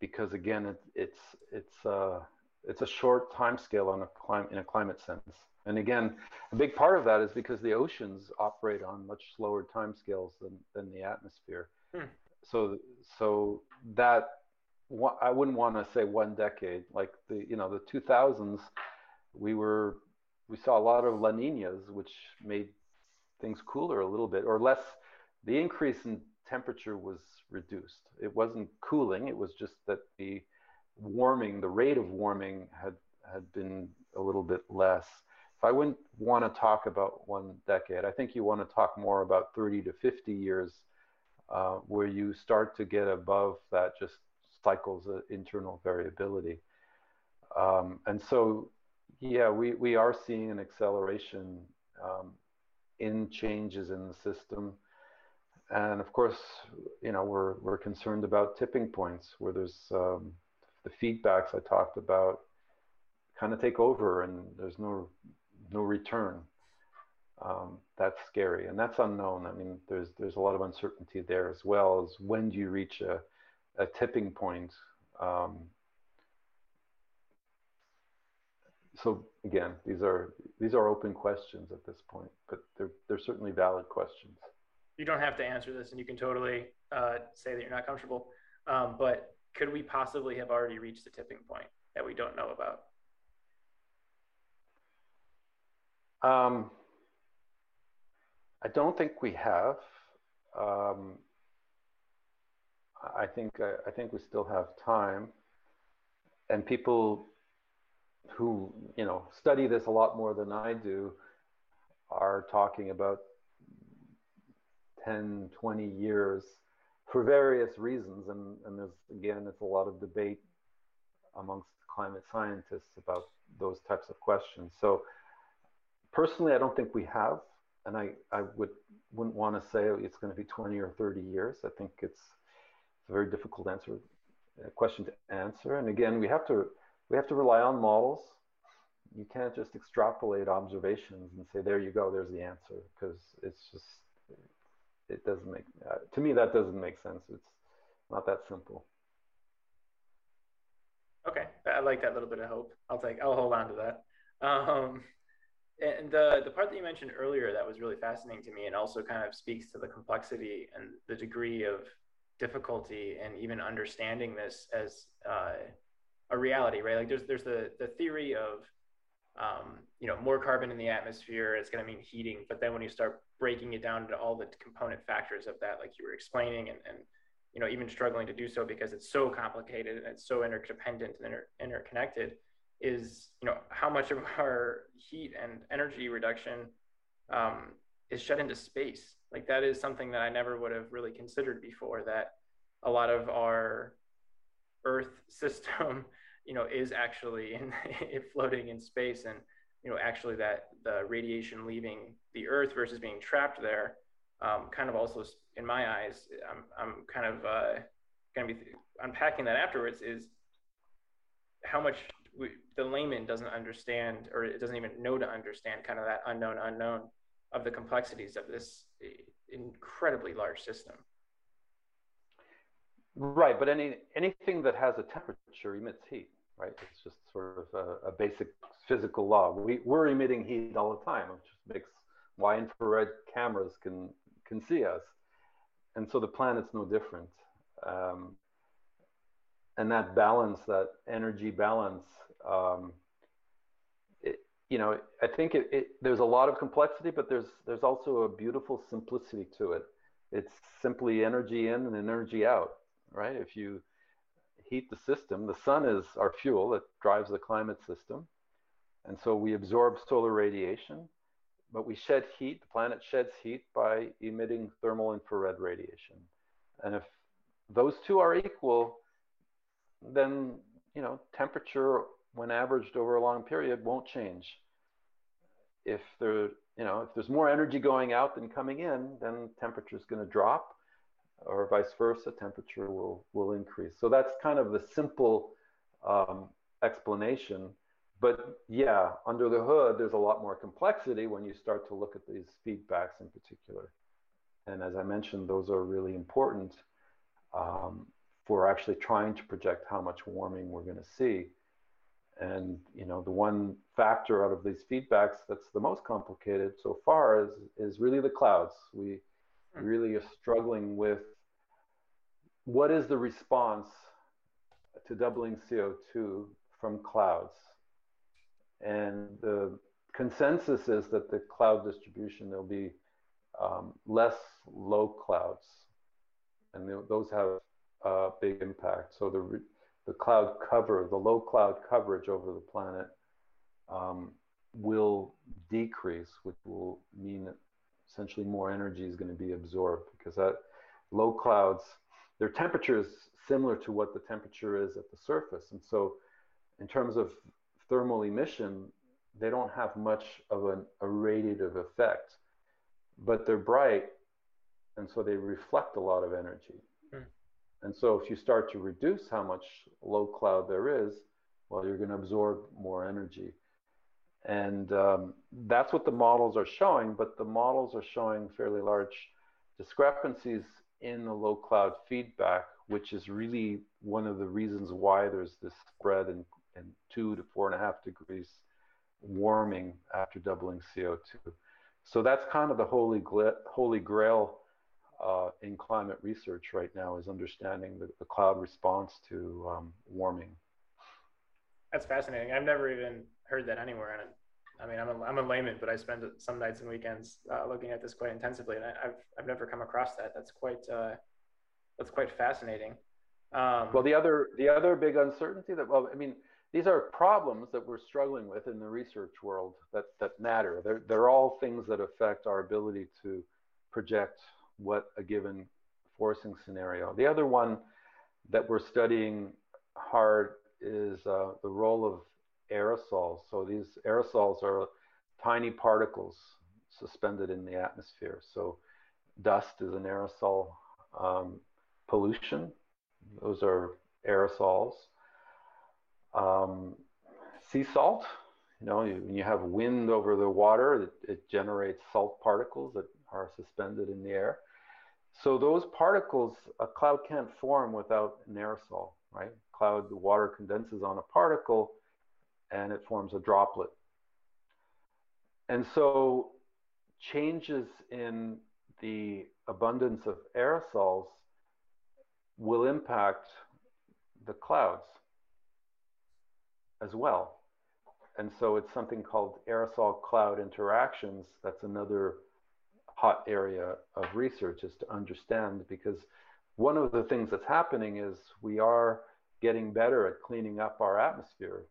because again, it, it's it's uh, it's a short time scale on a climate in a climate sense. And again, a big part of that is because the oceans operate on much slower time scales than, than the atmosphere. Hmm. So so that I wouldn't want to say one decade. Like the you know the 2000s, we were we saw a lot of La Ninas, which made things cooler a little bit or less. The increase in temperature was reduced. It wasn't cooling. It was just that the warming, the rate of warming had had been a little bit less. If I wouldn't want to talk about one decade, I think you want to talk more about 30 to 50 years, uh, where you start to get above that just cycles of internal variability. Um, and so, yeah, we, we are seeing an acceleration um, in changes in the system. And of course, you know, we're, we're concerned about tipping points where there's um, the feedbacks I talked about kind of take over and there's no, no return. Um, that's scary and that's unknown. I mean, there's, there's a lot of uncertainty there as well as when do you reach a, a tipping point. Um, so again, these are these are open questions at this point, but they're they're certainly valid questions. You don't have to answer this, and you can totally uh, say that you're not comfortable. Um, but could we possibly have already reached the tipping point that we don't know about? Um, I don't think we have. Um, I think I, I think we still have time, and people who you know study this a lot more than I do are talking about 10, 20 years for various reasons, and and there's again it's a lot of debate amongst climate scientists about those types of questions. So personally, I don't think we have, and I I would wouldn't want to say it's going to be 20 or 30 years. I think it's it's a very difficult answer uh, question to answer. And again, we have to we have to rely on models. You can't just extrapolate observations and say, "There you go, there's the answer," because it's just it doesn't make uh, to me that doesn't make sense. It's not that simple. Okay, I like that little bit of hope. I'll take. I'll hold on to that. Um, and the the part that you mentioned earlier that was really fascinating to me, and also kind of speaks to the complexity and the degree of difficulty in even understanding this as uh, a reality, right? Like there's there's the the theory of um, you know more carbon in the atmosphere it's going to mean heating, but then when you start breaking it down into all the component factors of that, like you were explaining, and and you know even struggling to do so because it's so complicated and it's so interdependent and inter- interconnected, is you know how much of our heat and energy reduction um, is shed into space. Like that is something that I never would have really considered before. That a lot of our Earth system, you know, is actually in, floating in space, and you know, actually that the radiation leaving the Earth versus being trapped there, um, kind of also, in my eyes, I'm I'm kind of uh, going to be unpacking that afterwards. Is how much we, the layman doesn't understand, or it doesn't even know to understand, kind of that unknown unknown of the complexities of this incredibly large system. Right, but any anything that has a temperature emits heat, right? It's just sort of a, a basic physical law. We, we're emitting heat all the time, which makes why infrared cameras can can see us, and so the planet's no different. Um, and that balance, that energy balance, um, you know, I think it, it, there's a lot of complexity, but there's there's also a beautiful simplicity to it. It's simply energy in and energy out, right? If you heat the system, the sun is our fuel that drives the climate system, and so we absorb solar radiation, but we shed heat. The planet sheds heat by emitting thermal infrared radiation, and if those two are equal, then you know, temperature when averaged over a long period won't change. If there, you know, if there's more energy going out than coming in, then temperature is going to drop, or vice versa, temperature will will increase. So that's kind of the simple um, explanation. But yeah, under the hood, there's a lot more complexity when you start to look at these feedbacks in particular. And as I mentioned, those are really important um, for actually trying to project how much warming we're going to see. And you know, the one factor out of these feedbacks that's the most complicated so far is is really the clouds. We hmm. really are struggling with what is the response to doubling CO2 from clouds. And the consensus is that the cloud distribution there'll be um, less low clouds, and those have a big impact. So the the cloud cover, the low cloud coverage over the planet um, will decrease, which will mean that essentially more energy is going to be absorbed because that low clouds, their temperature is similar to what the temperature is at the surface. And so in terms of thermal emission, they don't have much of an radiative effect, but they're bright, and so they reflect a lot of energy. And so if you start to reduce how much low cloud there is, well, you're going to absorb more energy. And um, that's what the models are showing, but the models are showing fairly large discrepancies in the low cloud feedback, which is really one of the reasons why there's this spread in, in two to four and a half degrees warming after doubling CO2. So that's kind of the holy, holy grail uh, in climate research right now is understanding the, the cloud response to um, warming. That's fascinating. I've never even heard that anywhere. And I mean, I'm a, I'm a layman, but I spend some nights and weekends uh, looking at this quite intensively, and I, have I've never come across that. That's quite uh, that's quite fascinating. Um, well, the other the other big uncertainty that well, I mean, these are problems that we're struggling with in the research world that that matter. They're they're all things that affect our ability to project what a given forcing scenario. The other one that we're studying hard is uh, the role of aerosols. So these aerosols are tiny particles suspended in the atmosphere. So dust is an aerosol. Um, pollution, those are aerosols. Um, sea salt, you know, you, when you have wind over the water, it, it generates salt particles that are suspended in the air. So those particles, a cloud can't form without an aerosol, right? Cloud, the water condenses on a particle and it forms a droplet. And so changes in the abundance of aerosols will impact the clouds as well. And so it's something called aerosol cloud interactions. That's another hot area of research is to understand because one of the things that's happening is we are getting better at cleaning up our atmosphere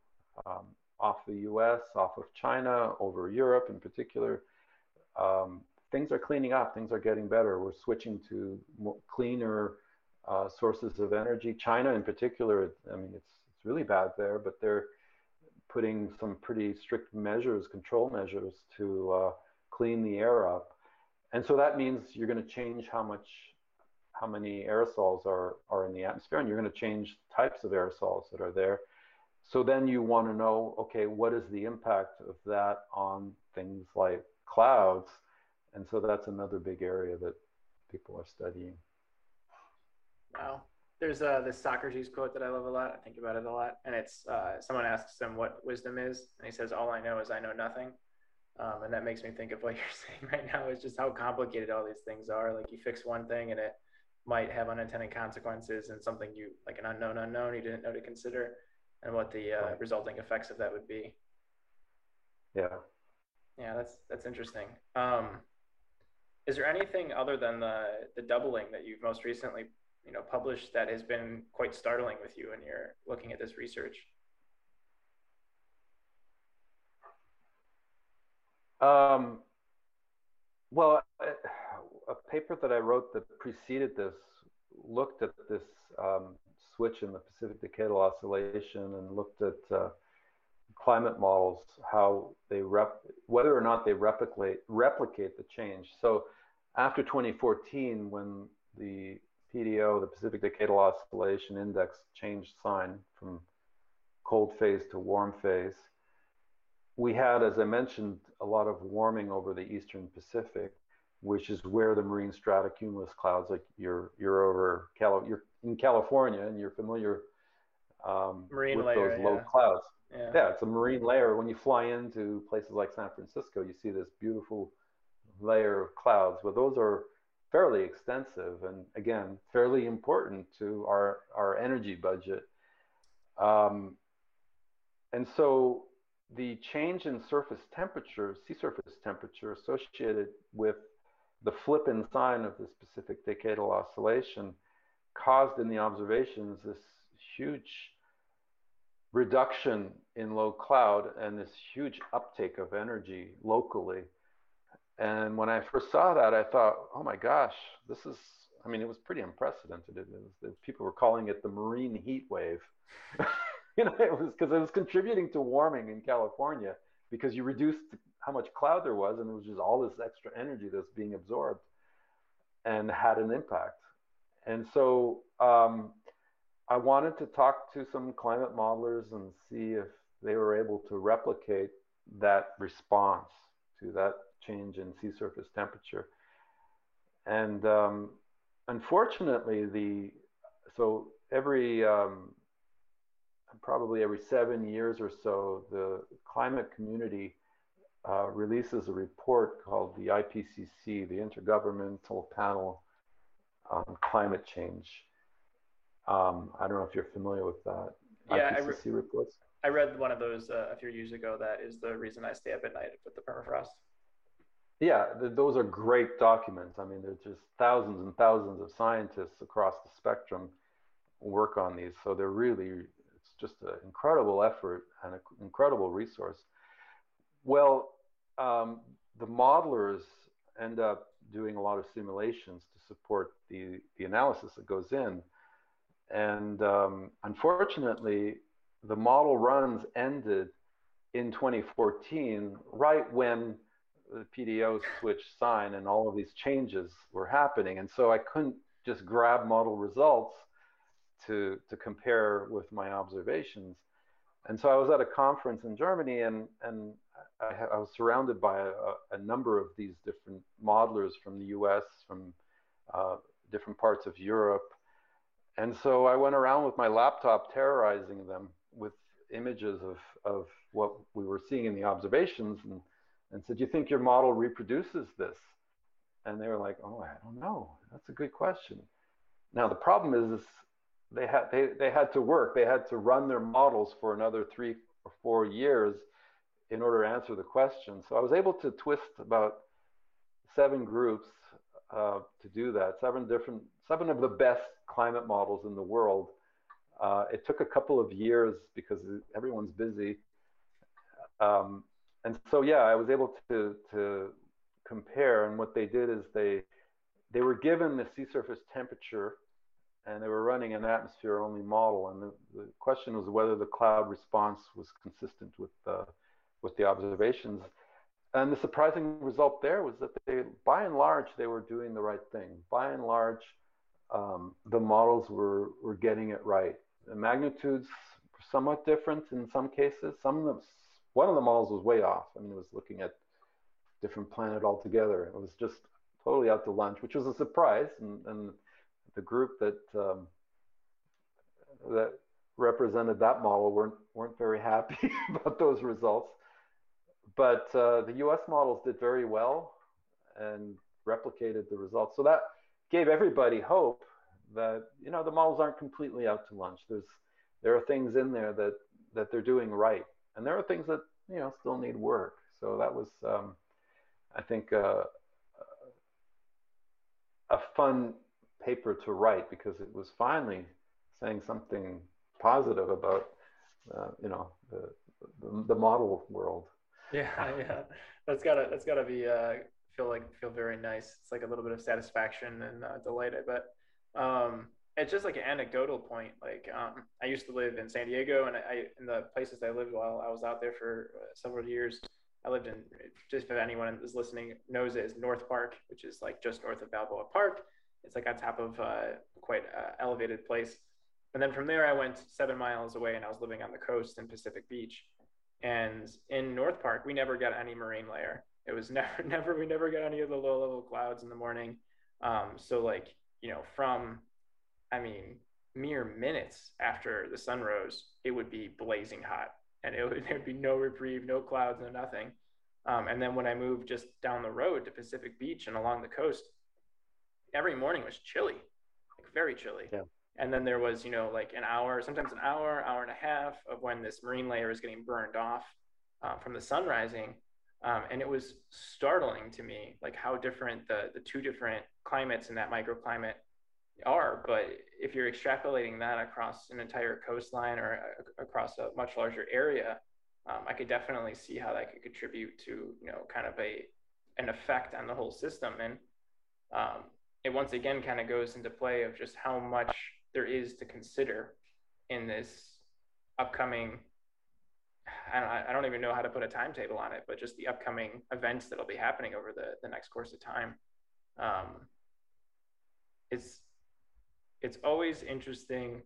um, off the US, off of China, over Europe in particular. Um, things are cleaning up, things are getting better. We're switching to cleaner uh, sources of energy. China in particular, I mean, it's, it's really bad there, but they're putting some pretty strict measures, control measures to uh, clean the air up and so that means you're going to change how much, how many aerosols are, are in the atmosphere, and you're going to change types of aerosols that are there. So then you want to know, okay, what is the impact of that on things like clouds? And so that's another big area that people are studying. Wow. There's uh, this Socrates quote that I love a lot. I think about it a lot. And it's uh, someone asks him what wisdom is. And he says, All I know is I know nothing. Um, and that makes me think of what you're saying right now is just how complicated all these things are. Like you fix one thing and it might have unintended consequences and something you like an unknown unknown you didn't know to consider and what the uh, resulting effects of that would be. Yeah. Yeah, that's that's interesting. Um, is there anything other than the the doubling that you've most recently you know published that has been quite startling with you when you're looking at this research? Um, well, a paper that I wrote that preceded this looked at this um, switch in the Pacific Decadal Oscillation and looked at uh, climate models, how they rep, whether or not they replicate replicate the change. So after 2014, when the PDO, the Pacific Decadal Oscillation Index, changed sign from cold phase to warm phase, we had, as I mentioned, a lot of warming over the eastern Pacific, which is where the marine stratocumulus clouds, like you're you're over Cali- you're in California and you're familiar um, Marine with layer, those low yeah. clouds. Yeah. Yeah, it's a marine layer. When you fly into places like San Francisco, you see this beautiful layer of clouds. But those are fairly extensive and again fairly important to our our energy budget. Um, and so the change in surface temperature, sea surface temperature, associated with the flip in sign of the Pacific Decadal Oscillation, caused in the observations this huge reduction in low cloud and this huge uptake of energy locally. And when I first saw that, I thought, oh my gosh, this is, I mean, it was pretty unprecedented. It was, people were calling it the marine heat wave. you know, it was because it was contributing to warming in California because you reduced how much cloud there was and it was just all this extra energy that's being absorbed and had an impact. And so um, I wanted to talk to some climate modelers and see if they were able to replicate that response to that change in sea surface temperature. And um, unfortunately, the so every um, probably every seven years or so, the climate community uh, releases a report called the IPCC, the Intergovernmental Panel on Climate Change. Um, I don't know if you're familiar with that. Yeah, IPCC I re- reports. I read one of those uh, a few years ago. That is the reason I stay up at night with the permafrost. Yeah, th- those are great documents. I mean, there's just thousands and thousands of scientists across the spectrum work on these. So they're really, it's just an incredible effort and an incredible resource. Well, um, the modelers end up doing a lot of simulations to support the, the analysis that goes in. And um, unfortunately, the model runs ended in 2014, right when the PDO switched sign and all of these changes were happening. And so I couldn't just grab model results to, to compare with my observations. And so I was at a conference in Germany and, and I, I was surrounded by a, a, number of these different modelers from the US, from uh, different parts of Europe. And so I went around with my laptop terrorizing them with images of, of what we were seeing in the observations and, and said, Do you think your model reproduces this? And they were like, Oh, I don't know. That's a good question. Now, the problem is, is they, had, they, they had to work, they had to run their models for another three or four years in order to answer the question. So I was able to twist about seven groups uh, to do that, seven different, seven of the best climate models in the world. Uh, it took a couple of years because everyone's busy. Um, and so, yeah, I was able to, to compare. And what they did is they, they were given the sea surface temperature and they were running an atmosphere only model. And the, the question was whether the cloud response was consistent with the, with the observations. And the surprising result there was that they, by and large, they were doing the right thing. By and large, um, the models were, were getting it right. The magnitudes somewhat different in some cases. Some of them, one of the models was way off. I mean, it was looking at different planet altogether. It was just totally out to lunch, which was a surprise. And, and the group that um, that represented that model weren't weren't very happy about those results. But uh, the U.S. models did very well and replicated the results. So that gave everybody hope that you know the models aren't completely out to lunch. There's there are things in there that that they're doing right, and there are things that you know still need work. So that was, um, I think, uh, a fun paper to write because it was finally saying something positive about uh, you know the, the, the model world. Yeah, yeah, that's gotta that's gotta be uh, feel like feel very nice. It's like a little bit of satisfaction and uh, delight, I bet. Um, it's just like an anecdotal point. Like um, I used to live in San Diego, and I, in the places I lived while I was out there for uh, several years, I lived in just if anyone is listening knows it is North Park, which is like just north of Balboa Park. It's like on top of uh, quite elevated place. And then from there, I went seven miles away, and I was living on the coast in Pacific Beach. And in North Park, we never got any marine layer. It was never, never, we never got any of the low level clouds in the morning. Um, so like you know, from I mean, mere minutes after the sun rose, it would be blazing hot and it would, there'd be no reprieve, no clouds, no nothing. Um, and then when I moved just down the road to Pacific Beach and along the coast, every morning was chilly, like very chilly. Yeah. And then there was, you know, like an hour, sometimes an hour, hour and a half of when this marine layer is getting burned off uh, from the sun rising. Um, and it was startling to me, like how different the, the two different climates in that microclimate are. But if you're extrapolating that across an entire coastline or a, across a much larger area, um, I could definitely see how that could contribute to you know kind of a an effect on the whole system. And um, it once again kind of goes into play of just how much there is to consider in this upcoming. I don't, I don't even know how to put a timetable on it, but just the upcoming events that'll be happening over the, the next course of time. Um, it's it's always interesting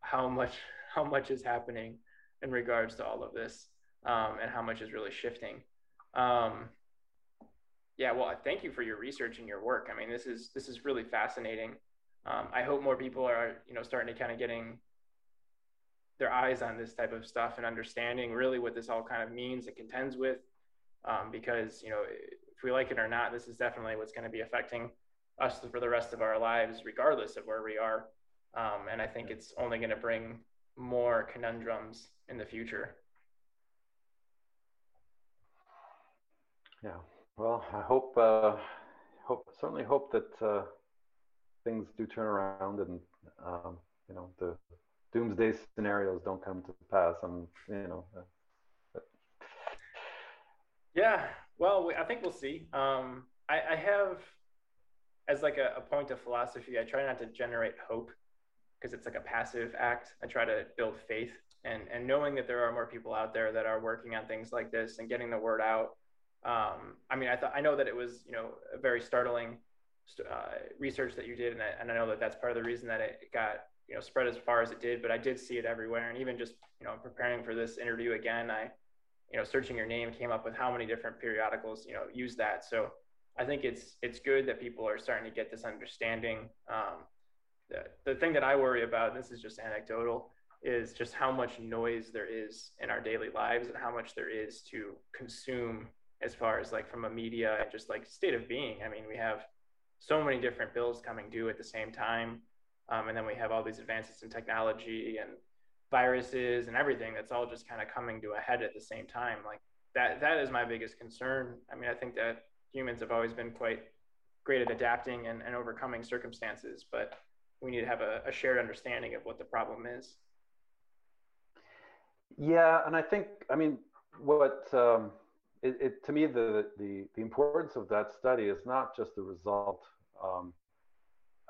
how much how much is happening in regards to all of this um, and how much is really shifting. Um, yeah, well, thank you for your research and your work. I mean, this is this is really fascinating. Um, I hope more people are you know starting to kind of getting their eyes on this type of stuff and understanding really what this all kind of means and contends with. Um, because you know, if we like it or not, this is definitely what's going to be affecting us for the rest of our lives, regardless of where we are. Um, and I think it's only going to bring more conundrums in the future. Yeah. Well, I hope, uh, hope certainly hope that uh, things do turn around and um, you know the doomsday scenarios don't come to pass. I'm you know. Uh, yeah. Well, I think we'll see. Um, I, I have as like a, a point of philosophy, I try not to generate hope because it's like a passive act. I try to build faith and and knowing that there are more people out there that are working on things like this and getting the word out. Um, I mean, I thought I know that it was you know a very startling uh, research that you did, and I, and I know that that's part of the reason that it got you know spread as far as it did. But I did see it everywhere, and even just you know preparing for this interview again, I you know searching your name came up with how many different periodicals you know use that. So I think it's it's good that people are starting to get this understanding. Um, the, the thing that I worry about, this is just anecdotal, is just how much noise there is in our daily lives and how much there is to consume as far as like from a media and just like state of being. I mean, we have so many different bills coming due at the same time. Um, and then we have all these advances in technology and viruses and everything that's all just kind of coming to a head at the same time. Like that, that is my biggest concern. I mean, I think that humans have always been quite great at adapting and, and overcoming circumstances, but we need to have a, a shared understanding of what the problem is. Yeah, and I think, I mean, what um, it, it, to me the, the the importance of that study is not just the result. Um,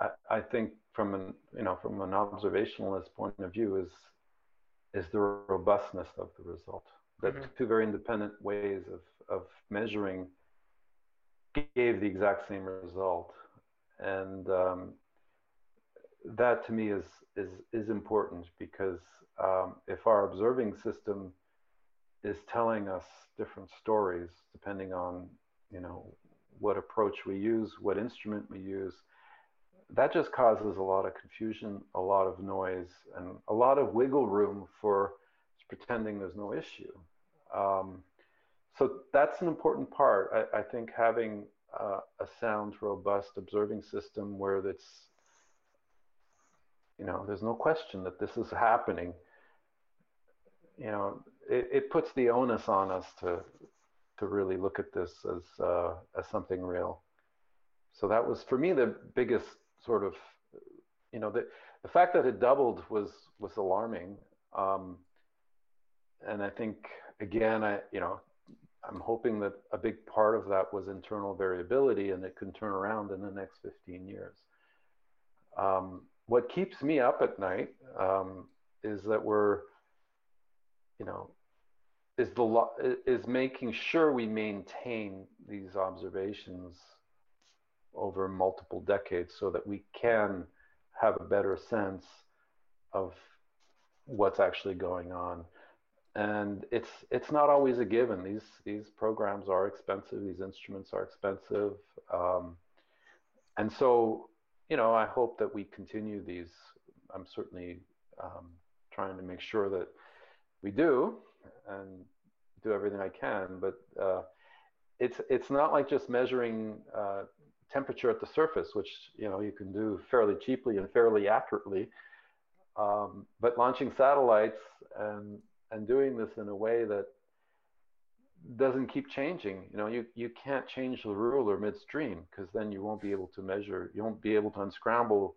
I, I, think from an you know from an observationalist point of view is is the robustness of the result. That mm-hmm. two very independent ways of of measuring gave the exact same result, and um, that to me is is is important because um, if our observing system is telling us different stories depending on you know what approach we use, what instrument we use, that just causes a lot of confusion, a lot of noise, and a lot of wiggle room for pretending there's no issue. Um, so that's an important part. I, I think having uh, a sound, robust observing system where it's, you know, there's no question that this is happening. You know, it, it puts the onus on us to to really look at this as uh, as something real. So that was for me the biggest sort of, you know, the the fact that it doubled was was alarming. Um, and I think again, I you know, I'm hoping that a big part of that was internal variability and it can turn around in the next 15 years. Um, what keeps me up at night um, is that we're, you know, is the is making sure we maintain these observations over multiple decades so that we can have a better sense of what's actually going on and it's it's not always a given. These these programs are expensive. These instruments are expensive. Um, and so you know i hope that we continue these. I'm certainly um, trying to make sure that we do and do everything i can. But uh, it's it's not like just measuring uh, temperature at the surface which you know you can do fairly cheaply and fairly accurately. Um, but launching satellites and and doing this in a way that doesn't keep changing. You know, you, you can't change the ruler midstream because then you won't be able to measure, you won't be able to unscramble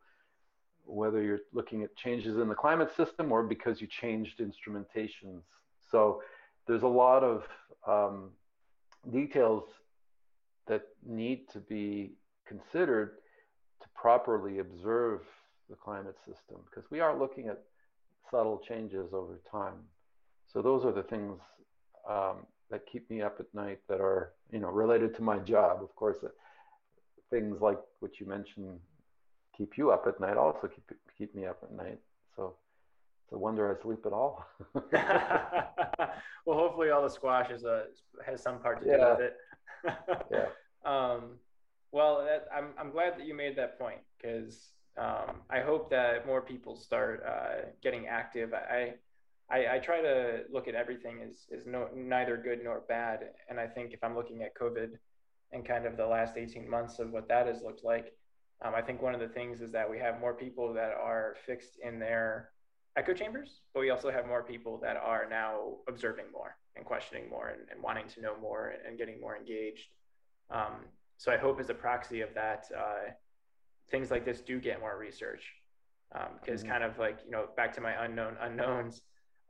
whether you're looking at changes in the climate system or because you changed instrumentations. So there's a lot of um, details that need to be considered to properly observe the climate system because we are looking at subtle changes over time. So those are the things um, that keep me up at night that are, you know, related to my job. Of course, uh, things like what you mentioned keep you up at night also keep keep me up at night. So it's a wonder I sleep at all. well, hopefully, all the squash is a has some part to do with it. yeah. Um, well, that, I'm I'm glad that you made that point because um, I hope that more people start uh, getting active. I, I, I try to look at everything as is no neither good nor bad, and I think if I'm looking at COVID and kind of the last 18 months of what that has looked like, um, I think one of the things is that we have more people that are fixed in their echo chambers, but we also have more people that are now observing more and questioning more and, and wanting to know more and, and getting more engaged. Um, so I hope as a proxy of that, uh, things like this do get more research because um, mm-hmm. kind of like you know back to my unknown unknowns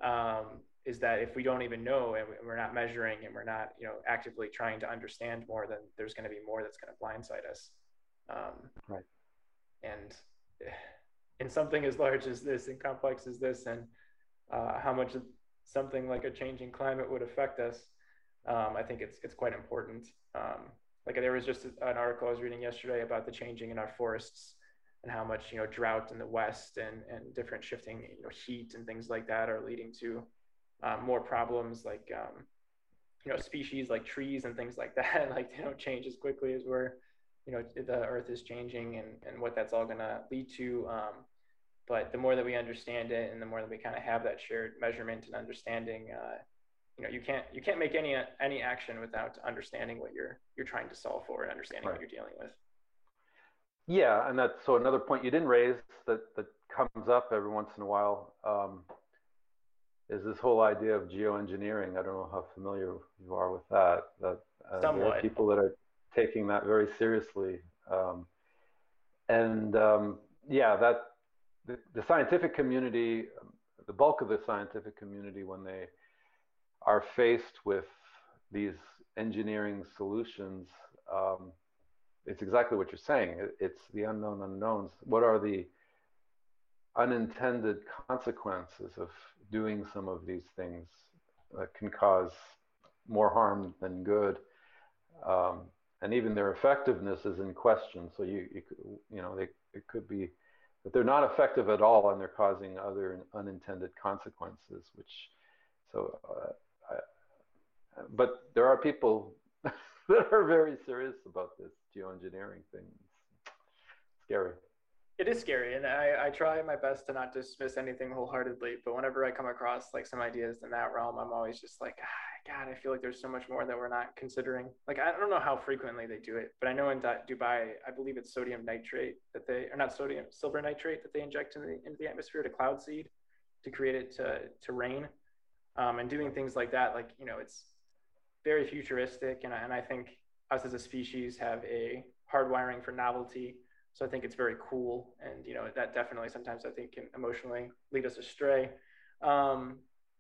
um, is that if we don't even know and we're not measuring and we're not you know actively trying to understand more then there's going to be more that's going to blindside us. Um, right. and in something as large as this and complex as this and uh, how much something like a changing climate would affect us um, i think it's it's quite important. Um, like there was just an article I was reading yesterday about the changing in our forests and how much you know drought in the west and and different shifting you know heat and things like that are leading to um, more problems like um, you know species like trees and things like that like they don't change as quickly as we're you know the earth is changing and and what that's all going to lead to um, but the more that we understand it and the more that we kind of have that shared measurement and understanding uh, you know you can't you can't make any any action without understanding what you're you're trying to solve for and understanding right. what you're dealing with yeah and that's so another point you didn't raise that that comes up every once in a while um, is this whole idea of geoengineering. I don't know how familiar you are with that that uh, there are people that are taking that very seriously um, and um, yeah that the, the scientific community the bulk of the scientific community when they are faced with these engineering solutions, um, it's exactly what you're saying. It's the unknown unknowns. What are the unintended consequences of doing some of these things that can cause more harm than good? Um, and even their effectiveness is in question. So you, you, you know, they, it could be that they're not effective at all and they're causing other unintended consequences, which, so uh, but there are people that are very serious about this geoengineering thing. It's scary. It is scary, and I, I try my best to not dismiss anything wholeheartedly. But whenever I come across like some ideas in that realm, I'm always just like, ah, God, I feel like there's so much more that we're not considering. Like I don't know how frequently they do it, but I know in Dubai, I believe it's sodium nitrate that they, or not sodium, silver nitrate that they inject into the, into the atmosphere to cloud seed to create it to to rain, um, and doing things like that. Like you know, it's very futuristic, and, and I think us as a species have a hardwiring for novelty. So I think it's very cool, and you know that definitely sometimes I think can emotionally lead us astray. Um,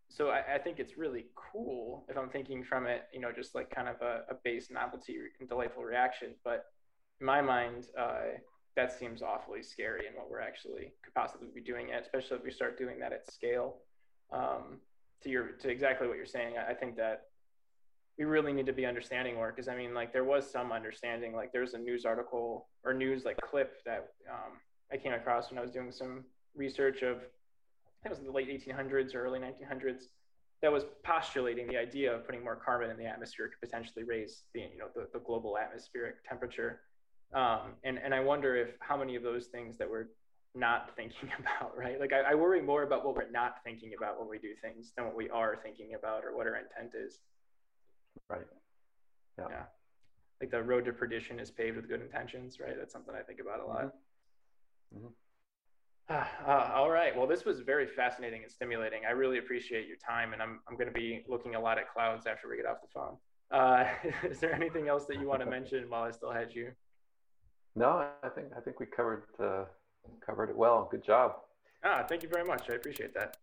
so I, I, think it's really cool if I'm thinking from it, you know, just like kind of a, a base novelty and delightful reaction. But in my mind, uh, that seems awfully scary in what we're actually could possibly be doing, it, especially if we start doing that at scale. Um, to your to exactly what you're saying, I think that we really need to be understanding more because I mean, like there was some understanding. Like there's a news article or news like clip that um, I came across when I was doing some research of it was the late 1800s or early 1900s that was postulating the idea of putting more carbon in the atmosphere could potentially raise the you know the, the global atmospheric temperature um, and and I wonder if how many of those things that we're not thinking about right like I, I worry more about what we're not thinking about when we do things than what we are thinking about or what our intent is right yeah, yeah. like the road to perdition is paved with good intentions right that's something I think about a lot mm-hmm. Mm-hmm. Uh, all right. Well, this was very fascinating and stimulating. I really appreciate your time, and I'm, I'm going to be looking a lot at clouds after we get off the phone. Uh, is there anything else that you want to mention while I still had you? No, I think I think we covered uh, covered it well. Good job. Ah, thank you very much. I appreciate that.